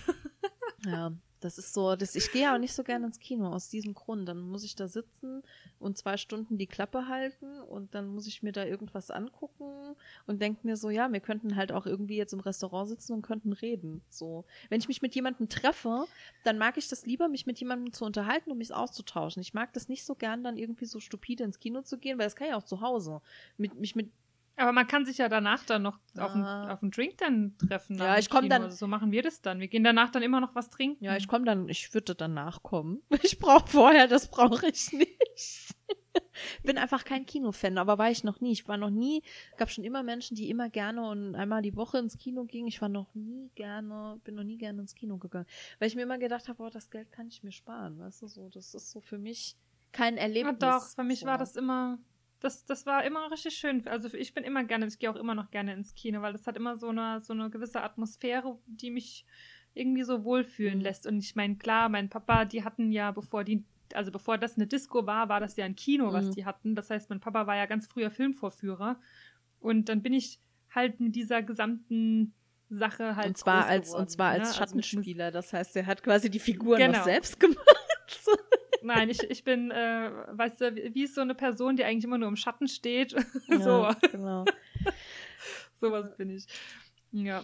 Ja, (laughs) das ist so, das, ich gehe auch nicht so gerne ins Kino aus diesem Grund. Dann muss ich da sitzen und zwei Stunden die Klappe halten und dann muss ich mir da irgendwas angucken und denke mir so, ja, wir könnten halt auch irgendwie jetzt im Restaurant sitzen und könnten reden. So. Wenn ich mich mit jemandem treffe, dann mag ich das lieber, mich mit jemandem zu unterhalten und mich auszutauschen. Ich mag das nicht so gern, dann irgendwie so stupide ins Kino zu gehen, weil das kann ich auch zu Hause. Mit, mich mit aber man kann sich ja danach dann noch auf, einen, ah. auf einen Drink dann treffen. Ja, ich komme dann. so machen wir das dann. Wir gehen danach dann immer noch was trinken. Ja, ich komme dann, ich würde danach kommen. (laughs) Ich brauche vorher, das brauche ich nicht. (laughs) bin einfach kein Kinofan, aber war ich noch nie. Ich war noch nie, gab schon immer Menschen, die immer gerne und einmal die Woche ins Kino gingen. Ich war noch nie gerne, bin noch nie gerne ins Kino gegangen. Weil ich mir immer gedacht habe, boah, das Geld kann ich mir sparen. Weißt du, so, das ist so für mich kein Erlebnis. Ja, doch, für mich so. war das immer das, das war immer richtig schön. Also ich bin immer gerne, ich gehe auch immer noch gerne ins Kino, weil das hat immer so eine, so eine gewisse Atmosphäre, die mich irgendwie so wohlfühlen mhm. lässt. Und ich meine, klar, mein Papa, die hatten ja, bevor die, also bevor das eine Disco war, war das ja ein Kino, mhm. was die hatten. Das heißt, mein Papa war ja ganz früher Filmvorführer. Und dann bin ich halt mit dieser gesamten Sache halt. Und zwar als, geworden, und zwar als ne? Also Schattenspieler. das heißt, er hat quasi die Figuren genau. noch selbst (laughs) gemacht. Nein, ich, ich bin, äh, weißt du, wie ist so eine Person, die eigentlich immer nur im Schatten steht? (laughs) Ja, so. Genau. (laughs) Sowas bin ich. Ja.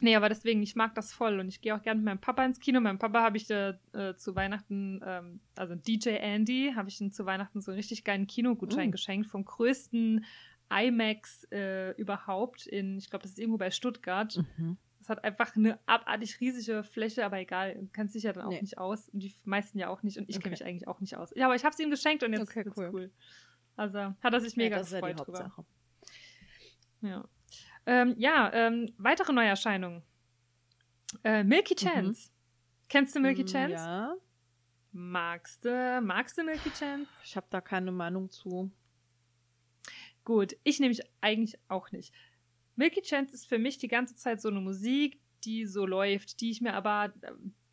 Nee, aber deswegen, ich mag das voll und ich gehe auch gerne mit meinem Papa ins Kino. Meinem Papa habe ich äh, zu Weihnachten, ähm, also DJ Andy, habe ich ihm zu Weihnachten so einen richtig geilen Kinogutschein uh. geschenkt vom größten IMAX äh, überhaupt in, ich glaube, das ist irgendwo bei Stuttgart. Mhm. Es hat einfach eine abartig riesige Fläche, aber egal, du kennst dich ja dann auch nee. nicht aus. Und die meisten ja auch nicht. Und ich okay. kenne mich eigentlich auch nicht aus. Ja, aber ich habe es ihm geschenkt und jetzt okay, cool. cool. Also hat er sich mega ja, gefreut ja drüber. Ja. Ähm, ja, ähm, weitere Neuerscheinungen. Äh, Milky mhm. Chance. Mhm. Kennst du Milky mm, Chance? Ja. Magst du, magst du Milky Chance? Ich habe da keine Meinung zu. Gut, ich nehme ich eigentlich auch nicht. Milky Chance ist für mich die ganze Zeit so eine Musik, die so läuft, die ich mir aber,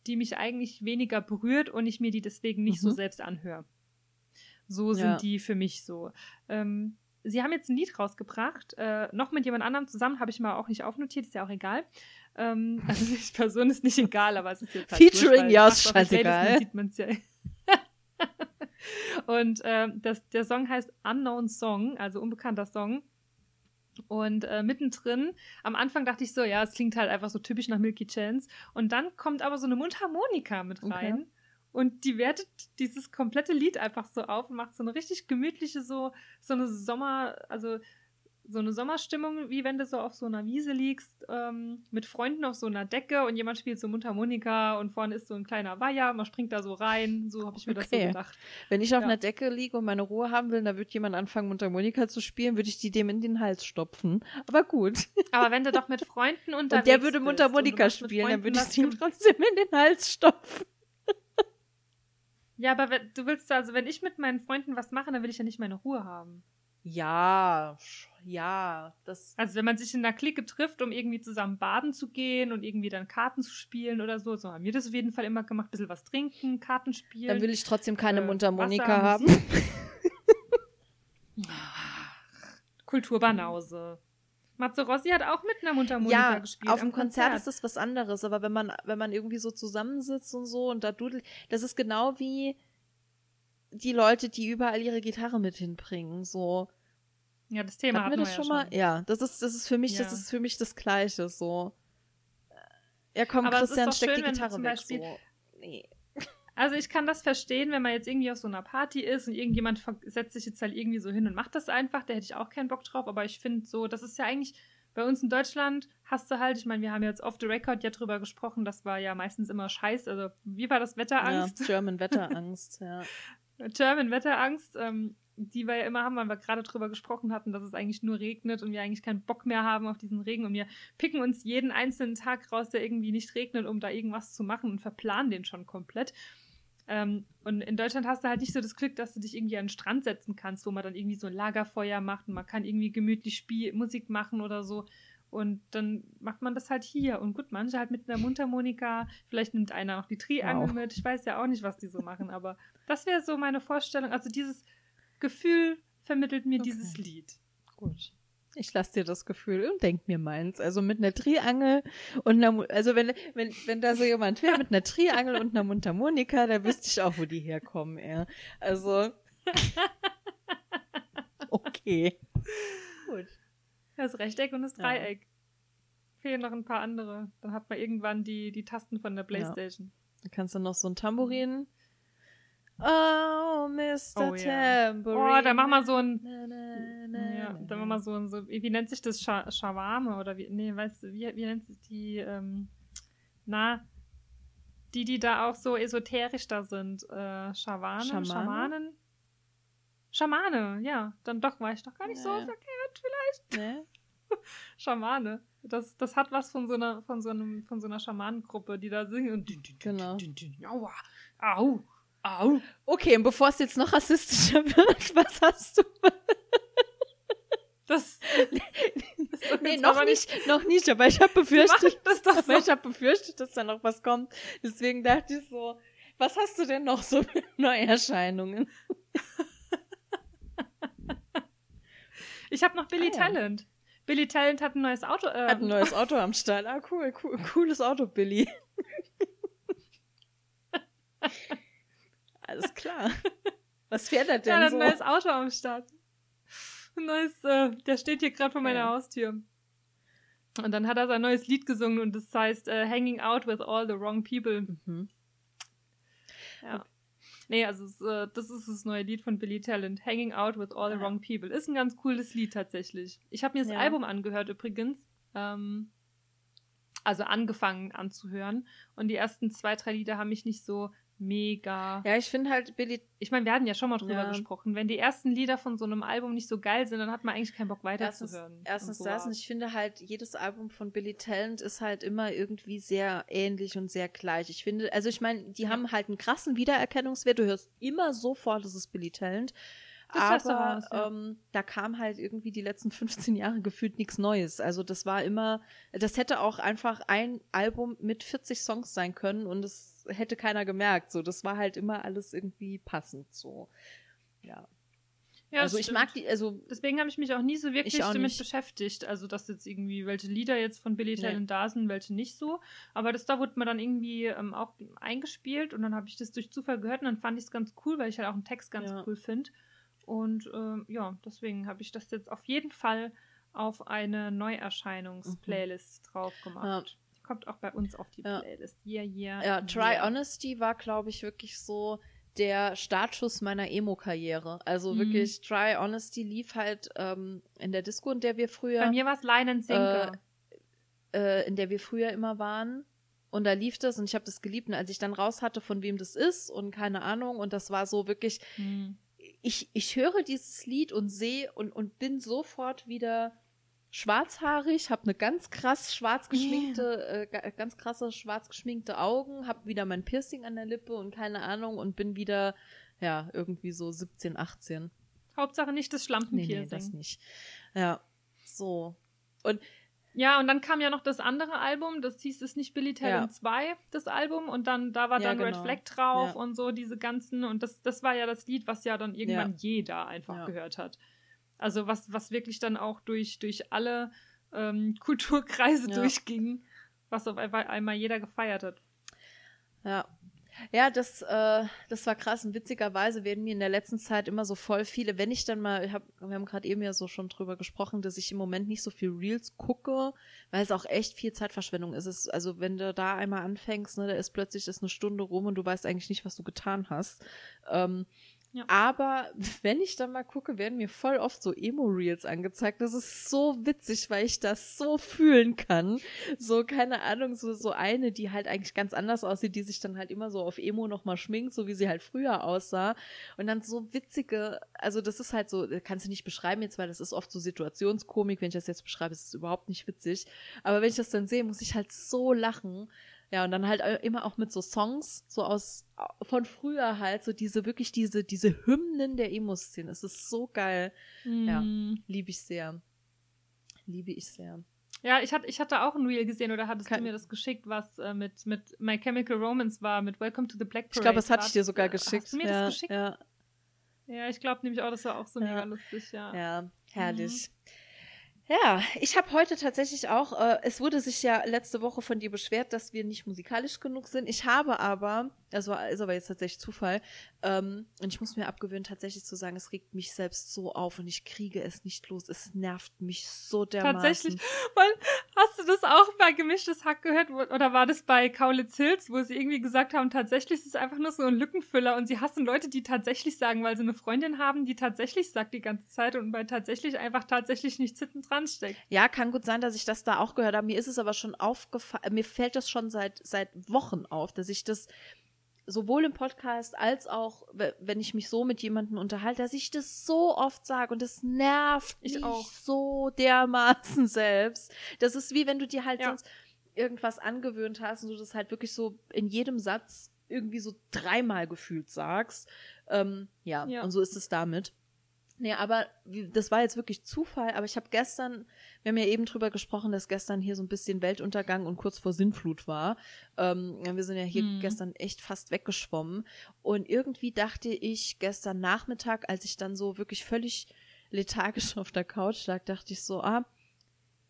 die mich eigentlich weniger berührt und ich mir die deswegen nicht mhm. so selbst anhöre. So sind ja. die für mich so. Ähm, sie haben jetzt ein Lied rausgebracht, äh, noch mit jemand anderem zusammen, habe ich mal auch nicht aufnotiert, ist ja auch egal. Ähm, (laughs) also die Person ist nicht egal, aber es ist jetzt halt Featuring, ja, ist scheißegal. Sieht man's ja. (laughs) und ähm, das, der Song heißt Unknown Song, also unbekannter Song. Und äh, mittendrin, am Anfang dachte ich so, ja, es klingt halt einfach so typisch nach Milky Chance. Und dann kommt aber so eine Mundharmonika mit rein. Okay. Und die wertet dieses komplette Lied einfach so auf und macht so eine richtig gemütliche, so, so eine Sommer, also so eine Sommerstimmung, wie wenn du so auf so einer Wiese liegst, ähm, mit Freunden auf so einer Decke und jemand spielt so Mundharmonika und vorne ist so ein kleiner Weiher, man springt da so rein. So habe ich mir okay. das so gedacht. Wenn ich auf ja. einer Decke liege und meine Ruhe haben will, dann wird jemand anfangen, Mundharmonika zu spielen, würde ich die dem in den Hals stopfen. Aber gut. Aber wenn du doch mit Freunden (laughs) unterwegs Und der würde Mundharmonika spielen, dann würde ich sie ihm trotzdem in den Hals stopfen. Ja, aber du willst also, wenn ich mit meinen Freunden was mache, dann will ich ja nicht meine Ruhe haben. Ja, ja, das. Also wenn man sich in einer Clique trifft, um irgendwie zusammen baden zu gehen und irgendwie dann Karten zu spielen oder so, so haben wir das auf jeden Fall immer gemacht, ein bisschen was trinken, Karten spielen. Dann will ich trotzdem keine äh, Mundharmonika haben. (laughs) Kulturbanause. Matze Rossi hat auch mit einer Mundharmonika ja, gespielt. Auf dem Konzert, Konzert ist das was anderes, aber wenn man, wenn man irgendwie so zusammensitzt und so und da dudelt, das ist genau wie, die Leute, die überall ihre Gitarre mit hinbringen. So. Ja, das Thema Hatten wir das schon mal? Ja, das ist, das ist für mich, Ja. das ist für mich das Gleiche. So. Ja, komm, Aber Christian, steck schön, die Gitarre weg. Beispiel- So. Nee. (laughs) Also ich kann das verstehen, wenn man jetzt irgendwie auf so einer Party ist und irgendjemand setzt sich jetzt halt irgendwie so hin und macht das einfach, da hätte ich auch keinen Bock drauf, aber ich finde so, das ist ja eigentlich, bei uns in Deutschland hast du halt, ich meine, wir haben jetzt off the record ja drüber gesprochen, das war ja meistens immer scheiß, also wie war das Wetterangst? Ja, German (laughs) Wetterangst, ja. German Wetterangst, ähm, die wir ja immer haben, weil wir gerade drüber gesprochen hatten, dass es eigentlich nur regnet und wir eigentlich keinen Bock mehr haben auf diesen Regen und wir picken uns jeden einzelnen Tag raus, der irgendwie nicht regnet, um da irgendwas zu machen und verplanen den schon komplett. Ähm, und in Deutschland hast du halt nicht so das Glück, dass du dich irgendwie an den Strand setzen kannst, wo man dann irgendwie so ein Lagerfeuer macht und man kann irgendwie gemütlich Spiel Musik machen oder so. Und dann macht man das halt hier. Und gut, manche halt mit einer Mundharmonika, vielleicht nimmt einer noch die Triangel Wow. mit. Ich weiß ja auch nicht, was die so machen, aber das wäre so meine Vorstellung. Also dieses Gefühl vermittelt mir Okay. dieses Lied. Gut. Ich lasse dir das Gefühl und denk mir meins. Also mit einer Triangel und einer, also wenn, wenn, wenn da so jemand wäre mit einer Triangel und einer Mundharmonika, da wüsste ich auch, wo die herkommen, ja. Also. (laughs) Okay. Gut. Das Rechteck und das Ja. Dreieck. Fehlen noch ein paar andere. Dann hat man irgendwann die, die Tasten von der Playstation. Dann kannst du noch so ein Tambourin. Oh, Mr. Oh, ja. Tambourine. Oh, da mach mal so ein. Na, na, na, Ja, dann machen wir so ein, so, wie nennt sich das? Scha Shawarma oder wie, nee, weißt du, wie, wie nennt sich die, ähm, na, die, die da auch so esoterisch da sind, äh, Schamanen, Schamane? Schamanen? Schamane, ja, dann doch, war ich doch gar nicht so Ja. verkehrt, vielleicht. Ne? Schamane. Das, das hat was von so einer, von so einem, von so einer Schamanengruppe, die da singen und Genau. aua, au, au. Okay, und bevor es jetzt noch rassistischer (laughs) wird, was hast du? Das, das (laughs) Nee, noch aber nicht, noch nicht, aber ich habe befürchtet, das doch aber ich so. habe befürchtet, dass da noch was kommt. Deswegen dachte ich so, was hast du denn noch so für (laughs) Neuerscheinungen? Ich habe noch Billy Ah, ja. Talent. Billy Talent hat ein neues Auto. Äh, Hat ein neues (laughs) Auto am Start. Ah, cool, cool cooles Auto, Billy. (laughs) Alles klar. Was fährt er denn hat ein so? neues Auto am Start. Ein neues, äh, der steht hier gerade vor meiner Ja. Haustür. Und dann hat er sein neues Lied gesungen und das heißt äh, Hanging Out with All the Wrong People. Mhm. Ja. Nee, also es, äh, das ist das neue Lied von Billy Talent. Hanging Out with All the Ah. Wrong People. Ist ein ganz cooles Lied tatsächlich. Ich habe mir das Ja. Album angehört übrigens. Ähm, also angefangen anzuhören. Und die ersten zwei, drei Lieder haben mich nicht so mega. Ja, ich finde halt Billy, Ich meine, wir hatten ja schon mal drüber Ja. gesprochen. Wenn die ersten Lieder von so einem Album nicht so geil sind, dann hat man eigentlich keinen Bock erstens, weiterzuhören. erstens das so. und ich finde halt, jedes Album von Billy Talent ist halt immer irgendwie sehr ähnlich und sehr gleich. Ich finde, also ich meine, die Ja. haben halt einen krassen Wiedererkennungswert. Du hörst immer sofort, es ist Billy Talent. Aber raus, ja. ähm, da kam halt irgendwie die letzten 15 Jahre gefühlt nichts Neues. Also das war immer, das hätte auch einfach ein Album mit 40 Songs sein können und es hätte keiner gemerkt. So, das war halt immer alles irgendwie passend. So, ja. Ja, also ich mag die, also Deswegen habe ich mich auch nie so wirklich damit nicht. beschäftigt. Also, dass jetzt irgendwie, welche Lieder jetzt von Billy Nee. Talent da sind, welche nicht so. Aber das da wurde mir dann irgendwie ähm, auch eingespielt und dann habe ich das durch Zufall gehört und dann fand ich es ganz cool, weil ich halt auch einen Text ganz Ja. cool finde. Und ähm, ja, deswegen habe ich das jetzt auf jeden Fall auf eine Neuerscheinungs-Playlist drauf gemacht. Kommt auch bei uns auf die Ja. Playlist. Yeah, yeah. Ja, Try yeah. Honesty war, glaube ich, wirklich so der Startschuss meiner Emo-Karriere. Also Mhm. wirklich, Try Honesty lief halt ähm, in der Disco, in der wir früher, Bei mir war es Line and Sinker. äh, in der wir früher immer waren. Und da lief das und ich habe das geliebt. Und als ich dann raus hatte, von wem das ist und keine Ahnung, und das war so wirklich, Hm. Ich, ich höre dieses Lied und sehe und, und bin sofort wieder schwarzhaarig, habe eine ganz krass schwarz geschminkte, äh, ga- ganz krasse schwarz geschminkte Augen, habe wieder mein Piercing an der Lippe und keine Ahnung und bin wieder, ja, irgendwie so 17, 18. Hauptsache nicht das Nee, Schlampenpiercing. nee, das nicht. Ja, so. Und Ja, und dann kam ja noch das andere Album, das hieß es nicht Billy Talent Ja. 2, das Album, und dann da war Ja, dann Red genau. Flag drauf Ja. und so diese ganzen, und das, das war ja das Lied, was ja dann irgendwann jeder einfach Ja. gehört hat. Also was, was wirklich dann auch durch, durch alle ähm, (laughs) Kulturkreise Ja. durchging, was auf einmal jeder gefeiert hat. Ja. Ja, das, äh, das war krass. Und witzigerweise werden mir in der letzten Zeit immer so voll viele, wenn ich dann mal, ich hab, wir haben gerade eben ja so schon drüber gesprochen, dass ich im Moment nicht so viel Reels gucke, weil es auch echt viel Zeitverschwendung ist. Es, also wenn du da einmal anfängst, ne, da ist plötzlich ist eine Stunde rum und du weißt eigentlich nicht, was du getan hast. Ähm, Ja. Aber wenn ich dann mal gucke, werden mir voll oft so Emo-Reels angezeigt. Das ist so witzig, weil ich das so fühlen kann. So, keine Ahnung, so, so eine, die halt eigentlich ganz anders aussieht, die sich dann halt immer so auf Emo nochmal schminkt, so wie sie halt früher aussah. Und dann so witzige, also das ist halt so, kannst du nicht beschreiben jetzt, weil das ist oft so Situationskomik. Wenn ich das jetzt beschreibe, ist es überhaupt nicht witzig. Aber wenn ich das dann sehe, muss ich halt so lachen. Ja, und dann halt immer auch mit so Songs, so aus, von früher halt, so diese, wirklich diese, diese Hymnen der Emo-Szene. Es ist so geil. Ja. Mm. Liebe ich sehr. Liebe ich sehr. Ja, ich hatte, ich hatte auch ein Reel gesehen oder hattest Kein- du mir das geschickt, was äh, mit, mit My Chemical Romance war, mit Welcome to the Black Parade. Ich glaube, das hatte ich dir sogar äh, geschickt. Hast du mir ja, das geschickt? Ja, Ja, ich glaube nämlich auch, das war auch so Ja. mega lustig, ja. ja, herrlich. Ja, ich habe heute tatsächlich auch, äh, es wurde sich ja letzte Woche von dir beschwert, dass wir nicht musikalisch genug sind. Ich habe aber, war, ist aber jetzt tatsächlich Zufall, ähm, und ich muss mir abgewöhnen, tatsächlich zu sagen, es regt mich selbst so auf und ich kriege es nicht los. Es nervt mich so dermaßen. Tatsächlich, weil, hast du das auch bei Gemischtes Hack gehört? Oder war das bei Kaulitz Hills, wo sie irgendwie gesagt haben, tatsächlich ist es einfach nur so ein Lückenfüller und sie hassen Leute, die tatsächlich sagen, weil sie eine Freundin haben, die tatsächlich sagt die ganze Zeit und bei tatsächlich einfach tatsächlich nichts hinten dran steckt. Ja, kann gut sein, dass ich das da auch gehört habe. Mir ist es aber schon aufgefallen, mir fällt das schon seit, seit Wochen auf, dass ich das sowohl im Podcast als auch, we- wenn ich mich so mit jemandem unterhalte, dass ich das so oft sage und das nervt Ich mich auch. so dermaßen (laughs) selbst. Das ist wie wenn du dir halt Ja. sonst irgendwas angewöhnt hast und du das halt wirklich so in jedem Satz irgendwie so dreimal gefühlt sagst. Ähm, ja, Ja. und so ist es damit. Nee, aber das war jetzt wirklich Zufall, aber ich habe gestern, wir haben ja eben drüber gesprochen, dass gestern hier so ein bisschen Weltuntergang und kurz vor Sinnflut war. Ähm, wir sind ja hier Mhm. gestern echt fast weggeschwommen. Und irgendwie dachte ich gestern Nachmittag, als ich dann so wirklich völlig lethargisch (laughs) auf der Couch lag, dachte ich so, ah,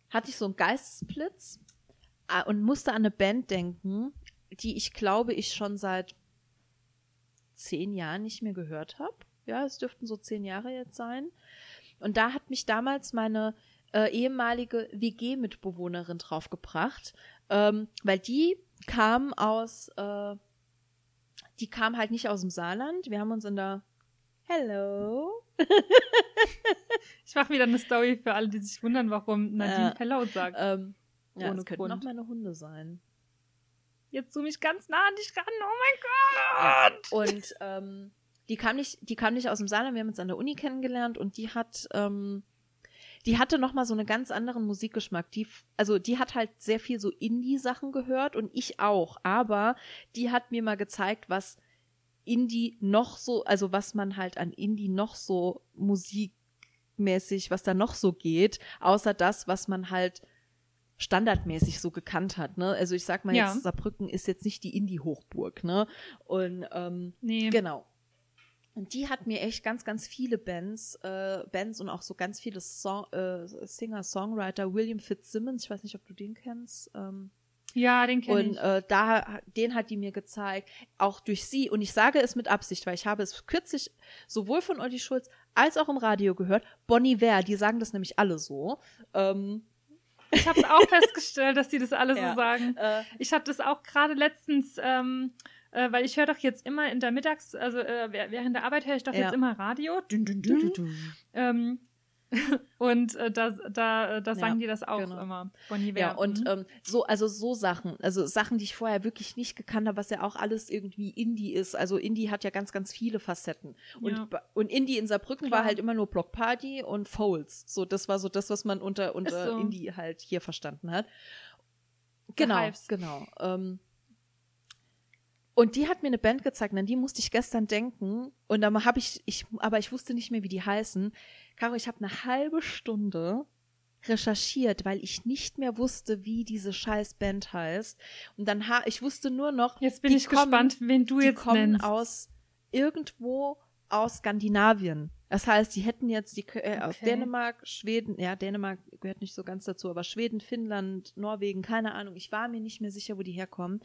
hatte ich so einen Geistesblitz ah, und musste an eine Band denken, die ich glaube ich schon seit zehn Jahren nicht mehr gehört habe. Ja, es dürften so zehn Jahre jetzt sein. Und da hat mich damals meine äh, ehemalige WG-Mitbewohnerin draufgebracht, ähm, weil die kam aus, äh, die kam halt nicht aus dem Saarland. Wir haben uns in der Hello. (laughs) Ich mache wieder eine Story für alle, die sich wundern, warum Nadine Ja. Hello sagt. Ähm, ja, Ohne es könnten auch meine Hunde sein. Jetzt zoom ich ganz nah an dich ran. Oh mein Gott! Und ähm, die kam nicht, die kam nicht aus dem Saarland, wir haben uns an der Uni kennengelernt und die hat, ähm, die hatte noch mal so einen ganz anderen Musikgeschmack. Die, also die hat halt sehr viel so Indie-Sachen gehört und ich auch. Aber die hat mir mal gezeigt, was Indie noch so, also was man halt an Indie noch so musikmäßig, was da noch so geht, außer das, was man halt standardmäßig so gekannt hat, ne? Also ich sag mal Ja. jetzt, Saarbrücken ist jetzt nicht die Indie-Hochburg, ne? Und ähm, Nee. Genau. Und die hat mir echt ganz, ganz viele Bands, äh, Bands und auch so ganz viele Song, äh, Singer-Songwriter, William Fitzsimmons, ich weiß nicht, ob du den kennst. Ähm, Ja, den kenne und ich. äh, da, den hat die mir gezeigt, auch durch sie. Und ich sage es mit Absicht, weil ich habe es kürzlich sowohl von Olli Schulz als auch im Radio gehört. Bonnie Ware, die sagen das nämlich alle so. Ähm, Ich habe es auch (laughs) festgestellt, dass die das alle Ja. so sagen. äh, Ich hatte das auch gerade letztens, ähm, äh, weil ich höre doch jetzt immer in der Mittags-, also äh, wäh- während der Arbeit höre ich doch Ja. jetzt immer Radio. Dün, dün, dün. Ähm, (laughs) und äh, da, da, äh, da Ja, sagen die das auch genau. immer. Bonnie Ja, und Mhm. ähm, so, also so Sachen, also Sachen, die ich vorher wirklich nicht gekannt habe, was ja auch alles irgendwie Indie ist. Also Indie hat ja ganz, ganz viele Facetten. Und, Ja. und Indie in Saarbrücken Klar. war halt immer nur Block Party und Folds. So, das war so das, was man unter, unter so. Indie halt hier verstanden hat. Genau, genau. Ähm, und die hat mir eine Band gezeigt, an die musste ich gestern denken. Und dann habe ich, ich, aber ich wusste nicht mehr, wie die heißen. Caro, ich habe eine halbe Stunde recherchiert, weil ich nicht mehr wusste, wie diese scheiß Band heißt. Und dann ha ich wusste nur noch, Jetzt bin die ich kommen- gespannt, wen du die jetzt kommen nennst. aus irgendwo aus Skandinavien. Das heißt, die hätten jetzt die äh, aus Okay. Dänemark, Schweden, ja, Dänemark gehört nicht so ganz dazu, aber Schweden, Finnland, Norwegen, keine Ahnung. Ich war mir nicht mehr sicher, wo die herkommen.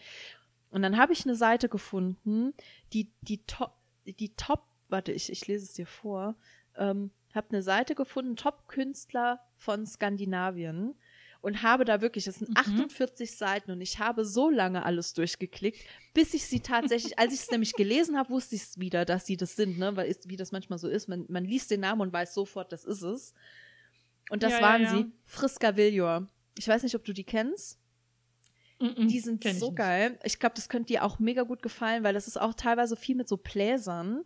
Und dann habe ich eine Seite gefunden, die die Top, die Top, warte, ich, ich lese es dir vor, ähm, habe eine Seite gefunden, Top-Künstler von Skandinavien und habe da wirklich, das sind Mhm. 48 Seiten und ich habe so lange alles durchgeklickt, bis ich sie tatsächlich, als ich es nämlich gelesen habe, wusste ich es wieder, dass sie das sind, ne, weil ist, wie das manchmal so ist, man, man liest den Namen und weiß sofort, das ist es. Und das Ja, ja, waren ja. sie, Friska Viljor. Ich weiß nicht, ob du die kennst. Mhm. Die sind ich so nicht. geil. Ich glaube, das könnte dir auch mega gut gefallen, weil das ist auch teilweise viel mit so Bläsern.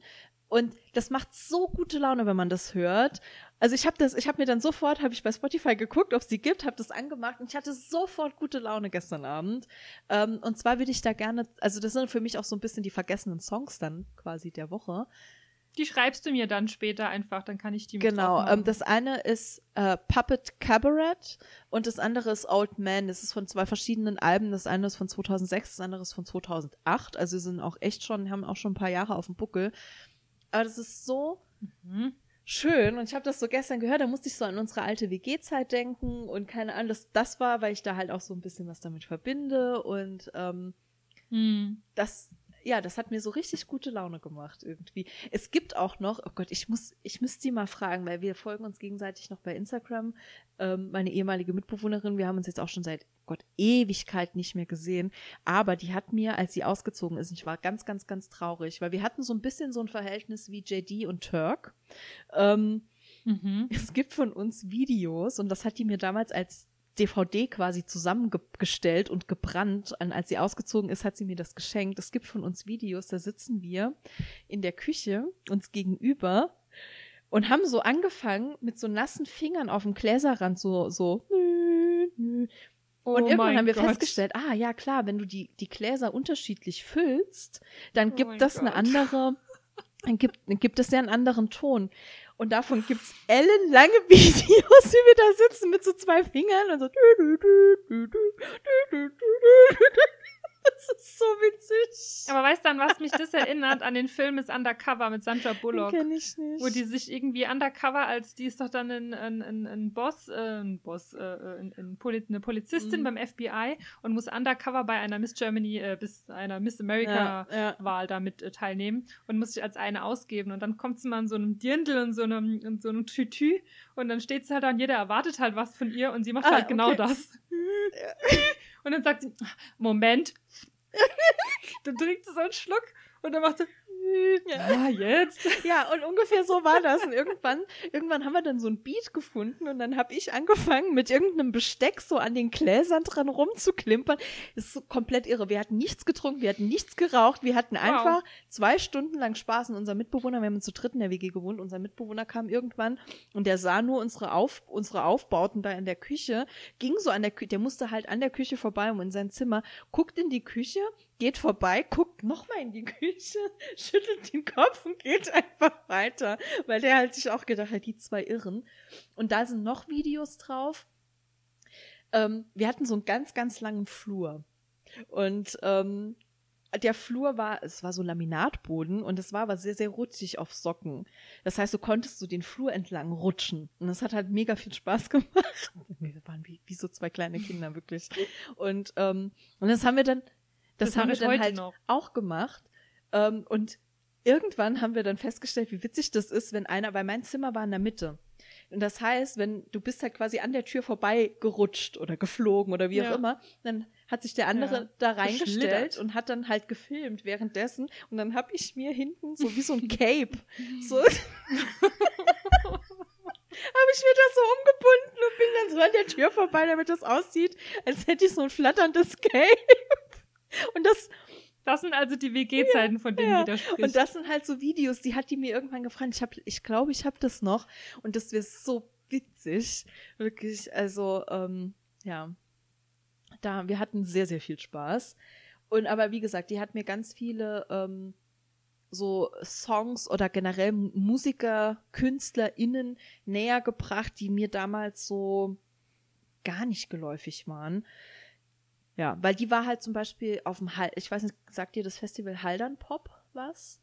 Und das macht so gute Laune, wenn man das hört. Also ich habe das, ich habe mir dann sofort, habe ich bei Spotify geguckt, ob es die gibt, habe das angemacht und ich hatte sofort gute Laune gestern Abend. Ähm, und zwar würde ich da gerne, also das sind für mich auch so ein bisschen die vergessenen Songs dann quasi der Woche. Die schreibst du mir dann später einfach, dann kann ich die mit Genau, ähm, das eine ist äh, Puppet Cabaret und das andere ist Old Man. Das ist von zwei verschiedenen Alben. Das eine ist von 2006, das andere ist von 2008. Also sie sind auch echt schon, haben auch schon ein paar Jahre auf dem Buckel. Aber das ist so Mhm. schön und ich habe das so gestern gehört, da musste ich so an unsere alte WG-Zeit denken und keine Ahnung, das, das war, weil ich da halt auch so ein bisschen was damit verbinde und ähm, Hm. das, ja, das hat mir so richtig gute Laune gemacht irgendwie. Es gibt auch noch, oh Gott, ich muss, ich müsste sie mal fragen, weil wir folgen uns gegenseitig noch bei Instagram. Ähm, meine ehemalige Mitbewohnerin, wir haben uns jetzt auch schon seit Gott Ewigkeit nicht mehr gesehen, aber die hat mir, als sie ausgezogen ist, ich war ganz, ganz, ganz traurig, weil wir hatten so ein bisschen so ein Verhältnis wie JD und Turk. Ähm, Mhm. es gibt von uns Videos und das hat die mir damals als DVD quasi zusammengestellt und gebrannt. Und als sie ausgezogen ist, hat sie mir das geschenkt. Es gibt von uns Videos, da sitzen wir in der Küche uns gegenüber und haben so angefangen mit so nassen Fingern auf dem Gläserrand so so und Oh irgendwann haben wir Gott. festgestellt, ah ja klar, wenn du die die Gläser unterschiedlich füllst, dann Oh gibt mein das eine Gott. andere dann gibt, dann gibt es ja einen anderen Ton. Und davon gibt's ellenlange (laughs) Videos, wie wir da sitzen mit so zwei Fingern und so. (laughs) Das ist so witzig. Aber weißt du, an was mich das erinnert? An den Film ist Undercover mit Sandra Bullock. Kenn ich nicht. Wo die sich irgendwie undercover als, die ist doch dann ein, ein, ein, ein Boss, äh, ein Boss, äh, ein, ein Poli eine Polizistin Mhm. beim FBI und muss undercover bei einer Miss Germany, äh, bis einer Miss America ja, ja. Wahl damit äh, teilnehmen und muss sich als eine ausgeben. Und dann kommt sie mal in so einem Dirndl und so einem, in so einem Tütü und dann steht sie halt da und jeder erwartet halt was von ihr und sie macht Ah, halt genau okay. das. (laughs) (laughs) Und dann sagt sie, Moment. (laughs) dann trinkt sie so einen Schluck und dann macht sie, ja, jetzt. (laughs) Ja, und ungefähr so war das. Und irgendwann, irgendwann haben wir dann so ein Beat gefunden und dann habe ich angefangen, mit irgendeinem Besteck so an den Gläsern dran rumzuklimpern. Das ist so komplett irre. Wir hatten nichts getrunken, wir hatten nichts geraucht, wir hatten einfach zwei Stunden lang Spaß. Und unser Mitbewohner, wir haben zu dritt in der WG gewohnt, unser Mitbewohner kam irgendwann und der sah nur unsere, Auf, unsere Aufbauten da in der Küche, ging so an der Küche, der musste halt an der Küche vorbei um in sein Zimmer, guckt in die Küche, geht vorbei, guckt nochmal in die Küche, (laughs) schüttelt den Kopf und geht einfach weiter, weil der halt sich auch gedacht hat, die zwei Irren. Und da sind noch Videos drauf. Ähm, wir hatten so einen ganz, ganz langen Flur. Und ähm, der Flur war, es war so Laminatboden und es war aber sehr, sehr rutschig auf Socken. Das heißt, du konntest so den Flur entlang rutschen. Und das hat halt mega viel Spaß gemacht. (laughs) Wir waren wie, wie so zwei kleine Kinder, wirklich. Und, ähm, und das haben wir dann, das, Das haben wir dann heute halt noch. auch gemacht. Ähm, und irgendwann haben wir dann festgestellt, wie witzig das ist, wenn einer, weil mein Zimmer war in der Mitte. Und das heißt, wenn du bist halt quasi an der Tür vorbei gerutscht oder geflogen oder wie Ja. auch immer, dann hat sich der andere Ja, da reingestellt und hat dann halt gefilmt währenddessen. Und dann habe ich mir hinten so wie so ein (laughs) Cape so (laughs) habe ich mir das so umgebunden und bin dann so an der Tür vorbei, damit das aussieht, als hätte ich so ein flatterndes (laughs) Cape. (laughs) Und das, Das sind also die WG-Zeiten, von denen Ja, du sprichst. und das sind halt so Videos, die hat die mir irgendwann gefragt. Ich habe, ich glaube, ich habe das noch. Und das wäre so witzig. Wirklich. Also, ähm, ja. Da, wir hatten sehr, sehr viel Spaß. Und aber wie gesagt, die hat mir ganz viele ähm, so Songs oder generell Musiker, KünstlerInnen näher gebracht, die mir damals so gar nicht geläufig waren. Ja, weil die war halt zum Beispiel auf dem Hal ich weiß nicht, sagt dir das Festival Haldern Pop was?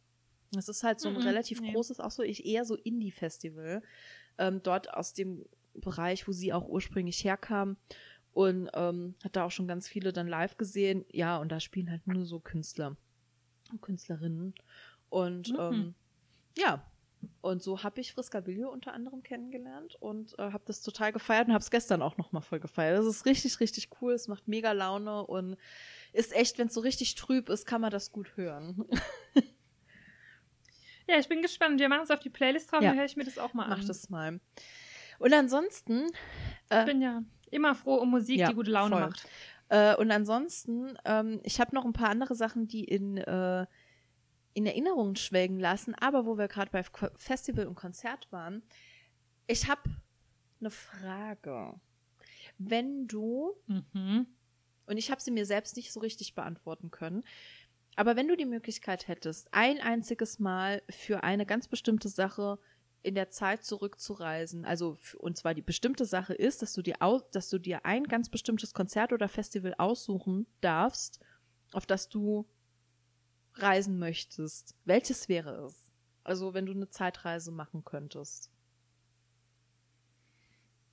Das ist halt so ein Mhm, relativ nee. großes, auch so ich eher so Indie-Festival. Ähm, dort aus dem Bereich, wo sie auch ursprünglich herkam. Und ähm, hat da auch schon ganz viele dann live gesehen. Ja, und da spielen halt nur so Künstler und Künstlerinnen. Und Mhm. ähm, ja, und so habe ich Friska Billio unter anderem kennengelernt und äh, habe das total gefeiert und habe es gestern auch noch mal voll gefeiert. Das ist richtig, richtig cool. Es macht mega Laune und ist echt, wenn es so richtig trüb ist, kann man das gut hören. (laughs) Ja, ich bin gespannt. Wir machen es auf die Playlist drauf, Ja. dann höre ich mir das auch mal an. Mach das mal. Und ansonsten, Ich bin ja immer froh um Musik, Ja, die gute Laune voll. macht. äh, und ansonsten, ähm, ich habe noch ein paar andere Sachen, die in, äh, in Erinnerung schwelgen lassen, aber wo wir gerade bei Festival und Konzert waren. Ich habe eine Frage. Wenn du Mhm. Und ich habe sie mir selbst nicht so richtig beantworten können. Aber wenn du die Möglichkeit hättest, ein einziges Mal für eine ganz bestimmte Sache in der Zeit zurückzureisen, also und zwar die bestimmte Sache ist, dass du dir aus, dass du dir ein ganz bestimmtes Konzert oder Festival aussuchen darfst, auf das du reisen möchtest. Welches wäre es? Also wenn du eine Zeitreise machen könntest.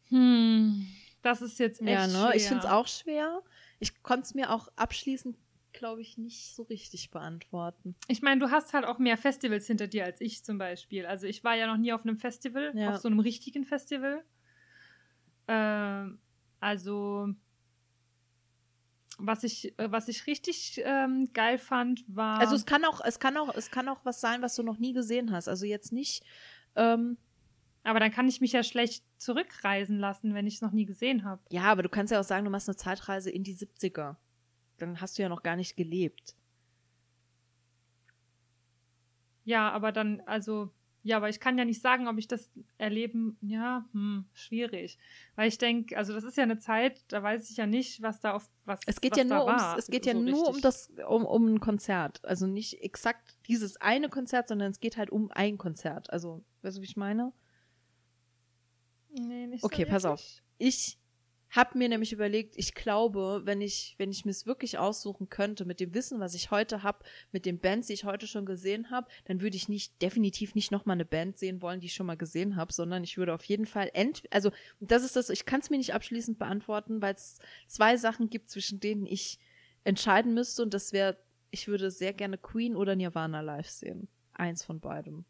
Hm, das ist jetzt echt Ja, ne? schwer. Ich finde es auch schwer. Ich konnte es mir auch abschließend, glaube ich, nicht so richtig beantworten. Ich meine, du hast halt auch mehr Festivals hinter dir als ich zum Beispiel. Also ich war ja noch nie auf einem Festival, Ja. auf so einem richtigen Festival. Ähm, also was ich, äh, was ich richtig ähm, geil fand, war. Also es kann auch, es kann auch, es kann auch was sein, was du noch nie gesehen hast. Also jetzt nicht. Ähm, aber dann kann ich mich ja schlecht zurückreisen lassen, wenn ich es noch nie gesehen habe. ja, aber du kannst ja auch sagen, du machst eine Zeitreise in die 70er. Dann hast du ja noch gar nicht gelebt. Ja, aber dann, also, ja, aber ich kann ja nicht sagen, ob ich das erleben, ja, hm, schwierig. Weil ich denke, also das ist ja eine Zeit, da weiß ich ja nicht, was da auf was. Es geht was ja nur ums, es geht ja so nur um das, um, um ein Konzert. Also nicht exakt dieses eine Konzert, sondern es geht halt um ein Konzert. Also, weißt du, wie ich meine? Nee, nicht Okay, so pass auf. wirklich. Ich habe mir nämlich überlegt, ich glaube, wenn ich, wenn ich mir es wirklich aussuchen könnte, mit dem Wissen, was ich heute habe, mit den Bands, die ich heute schon gesehen habe, dann würde ich nicht, definitiv nicht nochmal eine Band sehen wollen, die ich schon mal gesehen habe, sondern ich würde auf jeden Fall ent, also das ist das, ich kann es mir nicht abschließend beantworten, weil es zwei Sachen gibt, zwischen denen ich entscheiden müsste und das wäre, ich würde sehr gerne Queen oder Nirvana live sehen. Eins von beidem.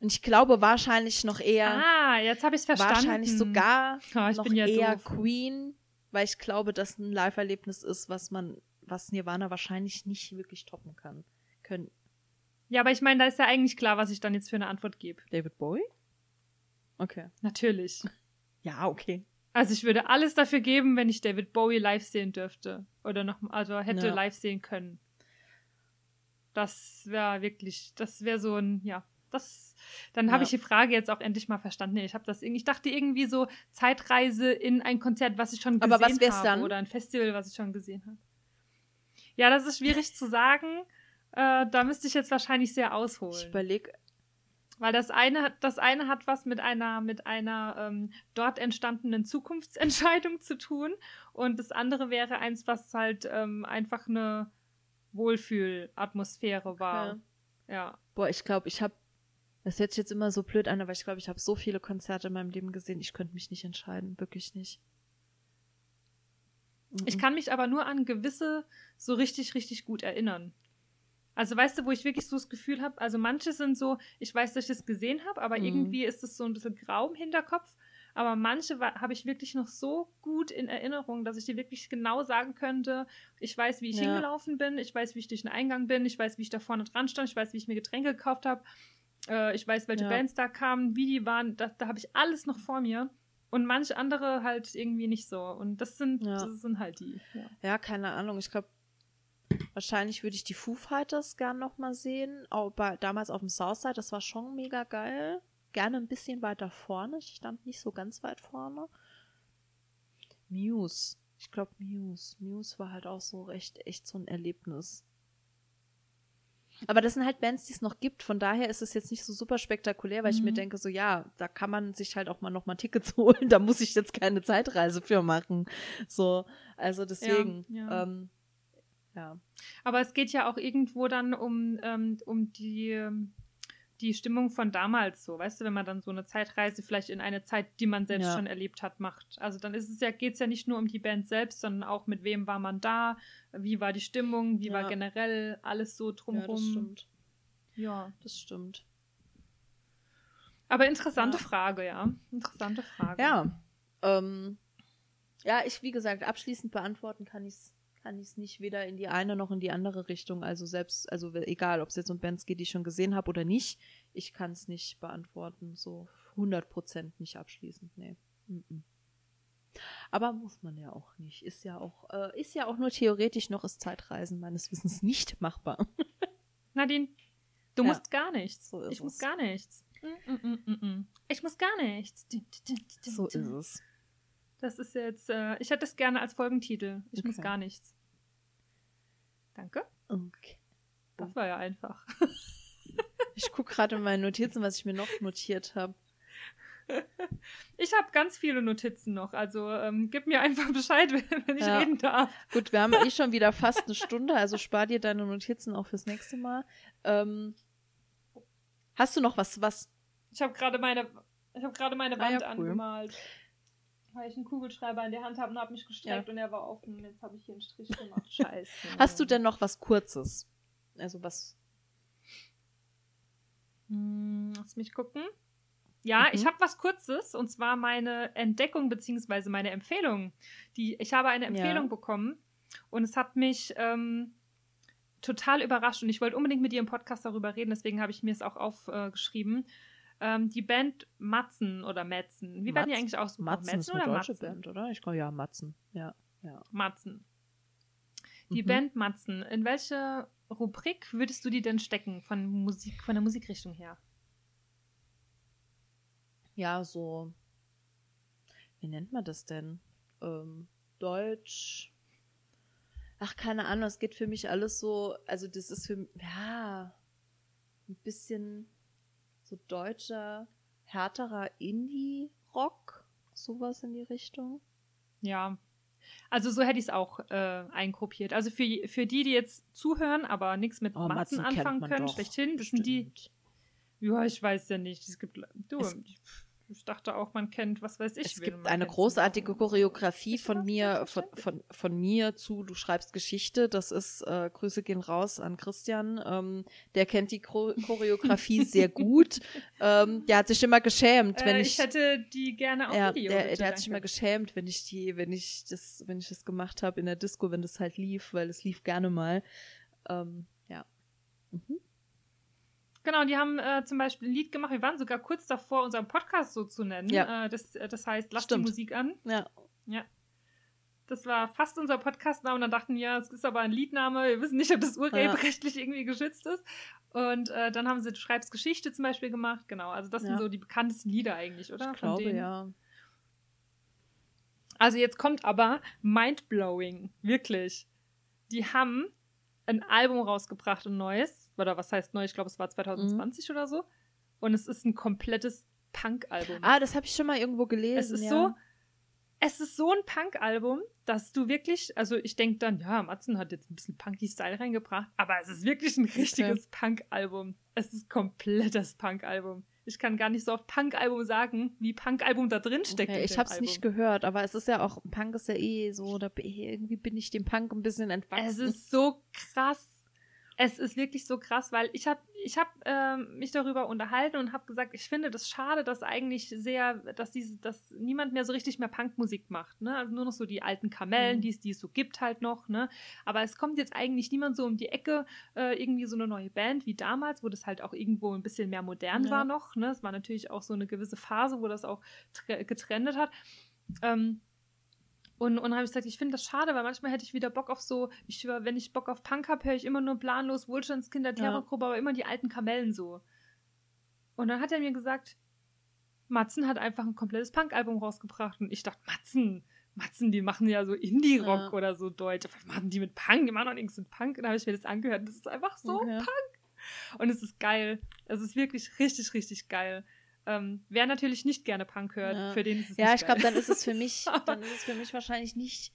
Und ich glaube wahrscheinlich noch eher Ah, jetzt habe ich es verstanden. wahrscheinlich sogar Ah, ich noch bin ja eher doof. Queen, weil ich glaube, dass ein Live-Erlebnis ist, was man, was Nirvana wahrscheinlich nicht wirklich toppen kann. Können Ja, aber ich meine, da ist ja eigentlich klar, was ich dann jetzt für eine Antwort gebe. David Bowie? Okay. Natürlich. (laughs) Ja, okay. Also ich würde alles dafür geben, wenn ich David Bowie live sehen dürfte. Oder noch, also hätte Ja. live sehen können. Das wäre wirklich, das wäre so ein, ja, das, dann habe Ja. ich die Frage jetzt auch endlich mal verstanden. Nee, ich habe das irgendwie, ich dachte irgendwie so Zeitreise in ein Konzert, was ich schon gesehen Aber was habe. dann? Oder ein Festival, was ich schon gesehen habe. Ja, das ist schwierig zu sagen. Äh, da müsste ich jetzt wahrscheinlich sehr Ich ausholen. überlege, Weil das eine, hat- das eine hat was mit einer, mit einer ähm, dort entstandenen Zukunftsentscheidung zu tun. Und das andere wäre eins, was halt ähm, einfach eine Wohlfühlatmosphäre war. Ja. boah, ich glaube, ich habe, das hört sich jetzt immer so blöd an, aber ich glaube, ich habe so viele Konzerte in meinem Leben gesehen, ich könnte mich nicht entscheiden, wirklich nicht. Ich Mhm. kann mich aber nur an gewisse so richtig, richtig gut erinnern. Also weißt du, wo ich wirklich so das Gefühl habe, also manche sind so, ich weiß, dass ich das gesehen habe, aber Mhm. irgendwie ist es so ein bisschen grau im Hinterkopf. Aber manche habe ich wirklich noch so gut in Erinnerung, dass ich dir wirklich genau sagen könnte, ich weiß, wie ich Ja. hingelaufen bin, ich weiß, wie ich durch den Eingang bin, ich weiß, wie ich da vorne dran stand, ich weiß, wie ich mir Getränke gekauft habe, äh, ich weiß, welche Ja. Bands da kamen, wie die waren, da, da habe ich alles noch vor mir. Und manche andere halt irgendwie nicht so. Und das sind, Ja. das sind halt die. Ja. Ja, keine Ahnung. Ich glaube, wahrscheinlich würde ich die Foo Fighters gern noch mal sehen. Bei, damals auf dem Southside, das war schon mega geil. Gerne ein bisschen weiter vorne. Ich stand nicht so ganz weit vorne. Muse. Ich glaube Muse. Muse war halt auch so recht, echt so ein Erlebnis. Aber das sind halt Bands, die es noch gibt. Von daher ist es jetzt nicht so super spektakulär, weil ich mir Mhm. denke, so ja, da kann man sich halt auch mal noch mal Tickets (laughs) holen. Da muss ich jetzt keine Zeitreise für machen. So, also deswegen. ja. Ähm, ja. Aber es geht ja auch irgendwo dann um, ähm, um die, die Stimmung von damals so, weißt du, wenn man dann so eine Zeitreise vielleicht in eine Zeit, die man selbst Ja. schon erlebt hat, macht. Also dann ist es ja, geht es ja nicht nur um die Band selbst, sondern auch mit wem war man da, wie war die Stimmung, wie war Ja. generell alles so Ja, das drumherum. stimmt. Ja, Das stimmt. Aber interessante Ja. Frage, ja. Interessante Frage. Ja. Ähm, ja, ich, wie gesagt, abschließend beantworten kann ich es kann ich's nicht weder in die eine noch in die andere Richtung. Also selbst, also egal, ob es jetzt um Bands geht, die ich schon gesehen habe oder nicht, ich kann es nicht beantworten. So 100% nicht abschließend, nee. Mhm. Aber muss man ja auch nicht. Ist ja auch, äh, ist ja auch nur theoretisch noch ist Zeitreisen meines Wissens nicht machbar. (laughs) Nadine, du Ja. musst gar nichts. So ist ich muss es. gar nichts. Mm, mm, mm, mm, mm. Ich muss gar nichts. So ist es. Das ist jetzt, äh, ich hätte es gerne als Folgentitel. Ich muss Okay. gar nichts. Danke. Okay. Das war ja einfach. (laughs) Ich gucke gerade in meine Notizen, was ich mir noch notiert habe. (laughs) Ich habe ganz viele Notizen noch, also ähm, gib mir einfach (laughs) Bescheid, wenn, ich Ja. reden darf. Gut, wir haben eh schon wieder fast eine Stunde, also spar dir deine Notizen auch fürs nächste Mal. Ähm, hast du noch was, was? Ich habe gerade meine, ich gerade meine Ah ja, Wand cool. angemalt. Weil ich einen Kugelschreiber in der Hand habe und habe mich gestreckt und er war offen. Jetzt habe ich hier einen Strich gemacht. (laughs) Scheiße. (laughs) Hast du denn noch was Kurzes? Also was? Hm, lass mich gucken. Ja, Mhm. ich habe was Kurzes und zwar meine Entdeckung beziehungsweise meine Empfehlung. Die, ich habe eine Ja. Empfehlung bekommen und es hat mich ähm, total überrascht und ich wollte unbedingt mit dir im Podcast darüber reden, deswegen habe ich mir es auch aufgeschrieben. Ähm, die Band Matzen oder Metzen. Wie werden die Matz- eigentlich ausgesprochen? Matzen ist Metzen eine oder deutsche Matzen? Band, oder? Ich glaube ja, Matzen. Ja, ja. Matzen. Die Mhm. Band Matzen. In welche Rubrik würdest du die denn stecken von Musik, von der Musikrichtung her? Ja, so. Wie nennt man das denn? Ähm, Deutsch. Ach, keine Ahnung, es geht für mich alles so, also das ist für ja ein bisschen so deutscher, härterer Indie-Rock, sowas in die Richtung. Ja. Also so hätte ich es auch äh, eingruppiert. Also für, für die, die jetzt zuhören, aber nichts mit Oh, Matzen, Matzen anfangen können, doch, schlechthin, das sind die. Ja, ich weiß ja nicht. Es gibt. Du, Es- ich, dachte auch, man kennt, was weiß ich. Es gibt eine kennt großartige. Choreografie von mir, von, von, von mir zu Du schreibst Geschichte. Das ist, äh, Grüße gehen raus an Christian. Ähm, der kennt die Chor Choreografie (laughs) sehr gut. Ähm, der hat sich immer geschämt, wenn Äh, ich. ich hätte die gerne auf ja, Video. der, bitte, der hat sich immer geschämt, wenn ich die, wenn ich das, wenn ich das gemacht habe in der Disco, wenn das halt lief, weil es lief gerne mal. Ähm, ja. Mhm. Genau, die haben äh, zum Beispiel ein Lied gemacht. Wir waren sogar kurz davor, unseren Podcast so zu nennen. Ja. Äh, das, äh, das heißt, lass Stimmt. die Musik an. Ja. Ja. Das war fast unser Podcastname und dann dachten wir, es ist aber ein Liedname. Wir wissen nicht, ob das urheberrechtlich irgendwie geschützt ist. Und äh, dann haben sie Du schreibst Geschichte zum Beispiel gemacht. Genau, also das Ja. sind so die bekanntesten Lieder eigentlich, oder? Ich glaube, ja. Also jetzt kommt aber Mindblowing, wirklich. Die haben ein Album rausgebracht, ein neues. Oder was heißt neu? Ich glaube, es war 2020 oder so. Und es ist ein komplettes Punk-Album. Ah, das habe ich schon mal irgendwo gelesen. es ist ja. so, es ist so ein Punk-Album, dass du wirklich, also ich denke dann, ja, Matzen hat jetzt ein bisschen punky Style reingebracht, aber es ist wirklich ein richtiges Punk-Album. Es ist komplettes Punk-Album. Ich kann gar nicht so oft Punk-Album sagen, wie Punk-Album da drin steckt. Okay, ich habe es nicht gehört, aber es ist ja auch, Punk ist ja eh so, da, irgendwie bin ich dem Punk ein bisschen entwachsen. Es ist so krass. Es ist wirklich so krass, weil ich habe ich hab, ähm, mich darüber unterhalten und habe gesagt, ich finde das schade, dass eigentlich sehr, dass diese, dass niemand mehr so richtig mehr Punkmusik macht, ne? Also nur noch so die alten Kamellen, Mhm. die es, die es so gibt halt noch, ne? Aber es kommt jetzt eigentlich niemand so um die Ecke, äh, irgendwie so eine neue Band wie damals, wo das halt auch irgendwo ein bisschen mehr modern Ja. war noch, ne? Es war natürlich auch so eine gewisse Phase, wo das auch tre- getrennt hat. Ähm, und, und dann habe ich gesagt, ich finde das schade, weil manchmal hätte ich wieder Bock auf so, ich, wenn ich Bock auf Punk habe, höre ich immer nur planlos Wohlstandskinder, Terrorgruppe, aber immer die alten Kamellen so. Und dann hat er mir gesagt, Matzen hat einfach ein komplettes Punk-Album rausgebracht. Und ich dachte, Matzen, Matzen, die machen ja so Indie-Rock Ja. oder so Deutsch. Was machen die mit Punk? Die machen doch nichts mit Punk. Und dann habe ich mir das angehört. Das ist einfach so Okay. und es ist geil. Es ist wirklich richtig, richtig geil. Ähm, wer natürlich nicht gerne Punk hört, Ja. für den ist es Ja, ich glaube, dann ist es für mich, (laughs) dann ist es für mich wahrscheinlich nicht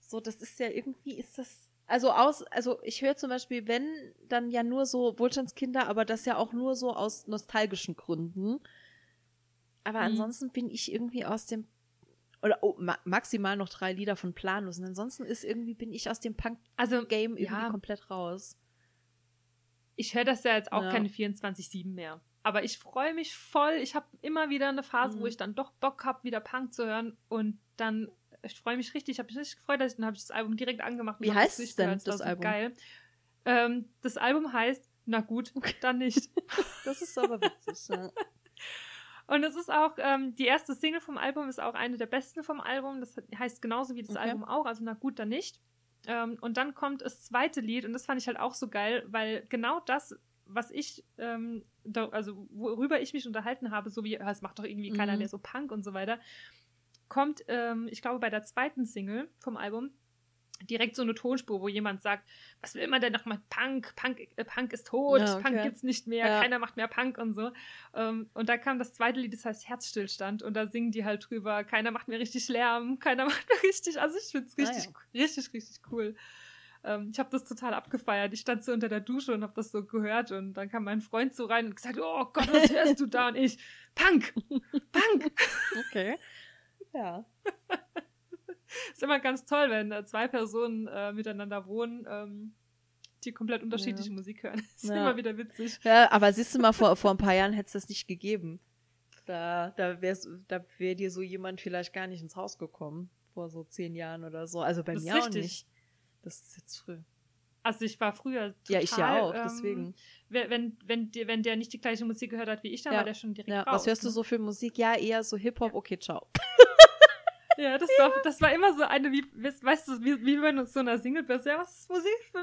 so, das ist ja irgendwie, ist das, Also aus, also ich höre zum Beispiel, wenn, dann ja nur so Wohlstandskinder, aber das ja auch nur so aus nostalgischen Gründen. Aber Mhm. ansonsten bin ich irgendwie aus dem oder oh, ma maximal noch drei Lieder von Planlos. Und ansonsten ist irgendwie, bin ich aus dem Punk-Game Also, irgendwie ja, komplett raus. ich höre das ja jetzt auch Ja. keine 24-7 mehr. Aber ich freue mich voll. Ich habe immer wieder eine Phase, wo Mhm. ich dann doch Bock habe, wieder Punk zu hören. Und dann, ich freue mich richtig. Ich habe mich richtig gefreut, dass ich, dann habe ich das Album direkt angemacht. Wie das heißt es denn, das so Album? Geil. Ähm, das Album heißt, na gut, dann nicht. (laughs) Das ist aber witzig. ja. (laughs) Und es ist auch, ähm, die erste Single vom Album ist auch eine der besten vom Album. Das heißt genauso wie das Okay. Album auch, also na gut, dann nicht. Ähm, und dann kommt das zweite Lied und das fand ich halt auch so geil, weil genau das, was ich, ähm, da, also worüber ich mich unterhalten habe, so wie, ja, es macht doch irgendwie keiner Mhm. mehr so Punk und so weiter, kommt, ähm, ich glaube, bei der zweiten Single vom Album direkt so eine Tonspur, wo jemand sagt, was will man denn noch mal Punk? Punk, äh, Punk ist tot, Ja, okay. Punk gibt's nicht mehr, Ja. keiner macht mehr Punk und so. Ähm, und da kam das zweite Lied, das heißt Herzstillstand und da singen die halt drüber, keiner macht mehr richtig Lärm, keiner (laughs) macht mehr richtig, also ich find's Ah, richtig, richtig, richtig cool. Ähm, ich habe das total abgefeiert. Ich stand so unter der Dusche und habe das so gehört und dann kam mein Freund so rein und gesagt, oh Gott, was hörst du da? Und ich, Punk, Punk. (laughs) Okay. Ja. (laughs) ist immer ganz toll, wenn zwei Personen äh, miteinander wohnen, ähm, die komplett unterschiedliche Musik hören. (laughs) ist Ja. immer wieder witzig. Ja, aber siehst du mal, vor, vor ein paar Jahren hätte es das nicht gegeben. Da, da wär's, da wäre dir so jemand vielleicht gar nicht ins Haus gekommen. Vor so zehn Jahren oder so. Also bei Das mir auch nicht. Das ist jetzt früh. Also ich war früher total, Ja, ich ja auch, ähm, deswegen. Wenn, wenn, wenn, der, wenn der nicht die gleiche Musik gehört hat wie ich, dann Ja. war der schon direkt Ja, raus. was hörst du ne? so für Musik? Ja, eher so Hip-Hop, okay, ciao. (laughs) (laughs) Ja, das, War, das war immer so eine, wie, weißt du, wie, wie wenn du so einer Single bist. Ja, was ist Musik? Was,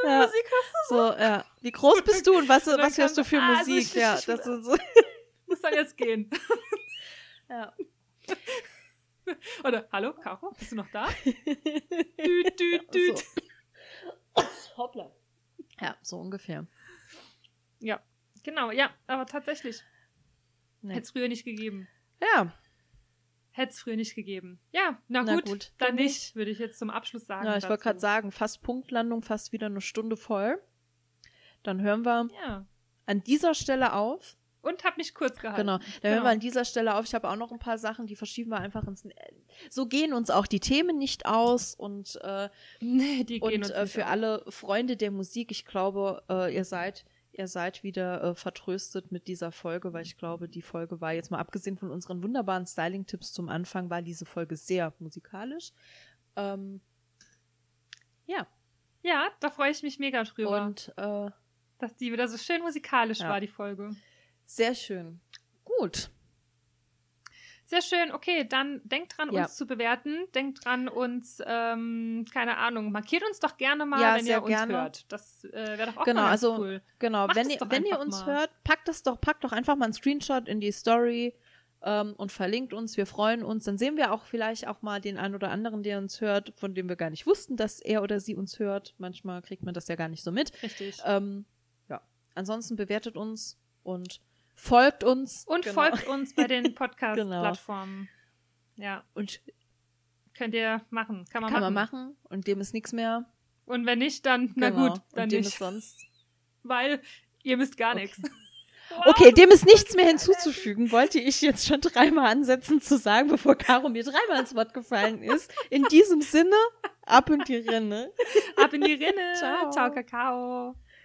für Ja. Musik hörst So, ja. Wie groß bist du und was, Und was hörst du für so, ah, also Musik? ich- ja, ich- das ist so. du? (laughs) Muss dann jetzt gehen. Ja. Oder, hallo, Caro, bist du noch da? Düt, düt, düt. So. Hoppla. Ja, so ungefähr. Ja, genau, ja, aber tatsächlich. Nee. Hätte es früher nicht gegeben. Ja, Hätte es früher nicht gegeben. Ja, na, Na gut, gut, dann nicht, würde ich jetzt zum Abschluss sagen. ja ich wollte gerade sagen, fast Punktlandung, fast wieder eine Stunde voll. Dann hören wir Ja. an dieser Stelle auf. Und hab mich kurz gehalten. Genau, dann Genau. hören wir an dieser Stelle auf. Ich habe auch noch ein paar Sachen, die verschieben wir einfach ins. So gehen uns auch die Themen nicht aus und äh, Nee, die gehen Und uns äh, für auf. alle Freunde der Musik, ich glaube, äh, ihr seid, ihr seid wieder äh, vertröstet mit dieser Folge, weil ich glaube, die Folge war jetzt mal abgesehen von unseren wunderbaren Styling-Tipps zum Anfang, war diese Folge sehr musikalisch. Ähm, ja, Ja, da freue ich mich mega drüber, und äh, dass die wieder so schön musikalisch Ja. war, die Folge. Sehr schön. Gut. Sehr schön, okay, dann denkt dran, Ja. uns zu bewerten. Denkt dran, uns, ähm, keine Ahnung, markiert uns doch gerne mal, Ja, wenn ihr uns gerne. hört. Das äh, wäre doch auch Genau, mal also cool. Genau, Macht wenn es ihr, wenn ihr uns mal. hört, packt das doch, packt doch einfach mal einen Screenshot in die Story ähm, und verlinkt uns. Wir freuen uns. Dann sehen wir auch vielleicht auch mal den einen oder anderen, der uns hört, von dem wir gar nicht wussten, dass er oder sie uns hört. Manchmal kriegt man das ja gar nicht so mit. Richtig. Ähm, ja, ansonsten bewertet uns und folgt uns. Und Genau. folgt uns bei den (laughs) Podcast-Plattformen. Ja, Und könnt ihr machen. Kann man kann machen. man machen. Und dem ist nichts mehr. Und wenn nicht, dann, na Genau. gut, dann und dem nicht. ist sonst. (laughs) Weil ihr müsst gar Okay. nichts. Okay, dem ist nichts mehr hinzuzufügen, wollte ich jetzt schon dreimal ansetzen zu sagen, bevor Caro mir dreimal ins Wort gefallen ist. In diesem Sinne, ab in die Rinne. Ab in die Rinne. (laughs) Ciao. Ciao, Kakao.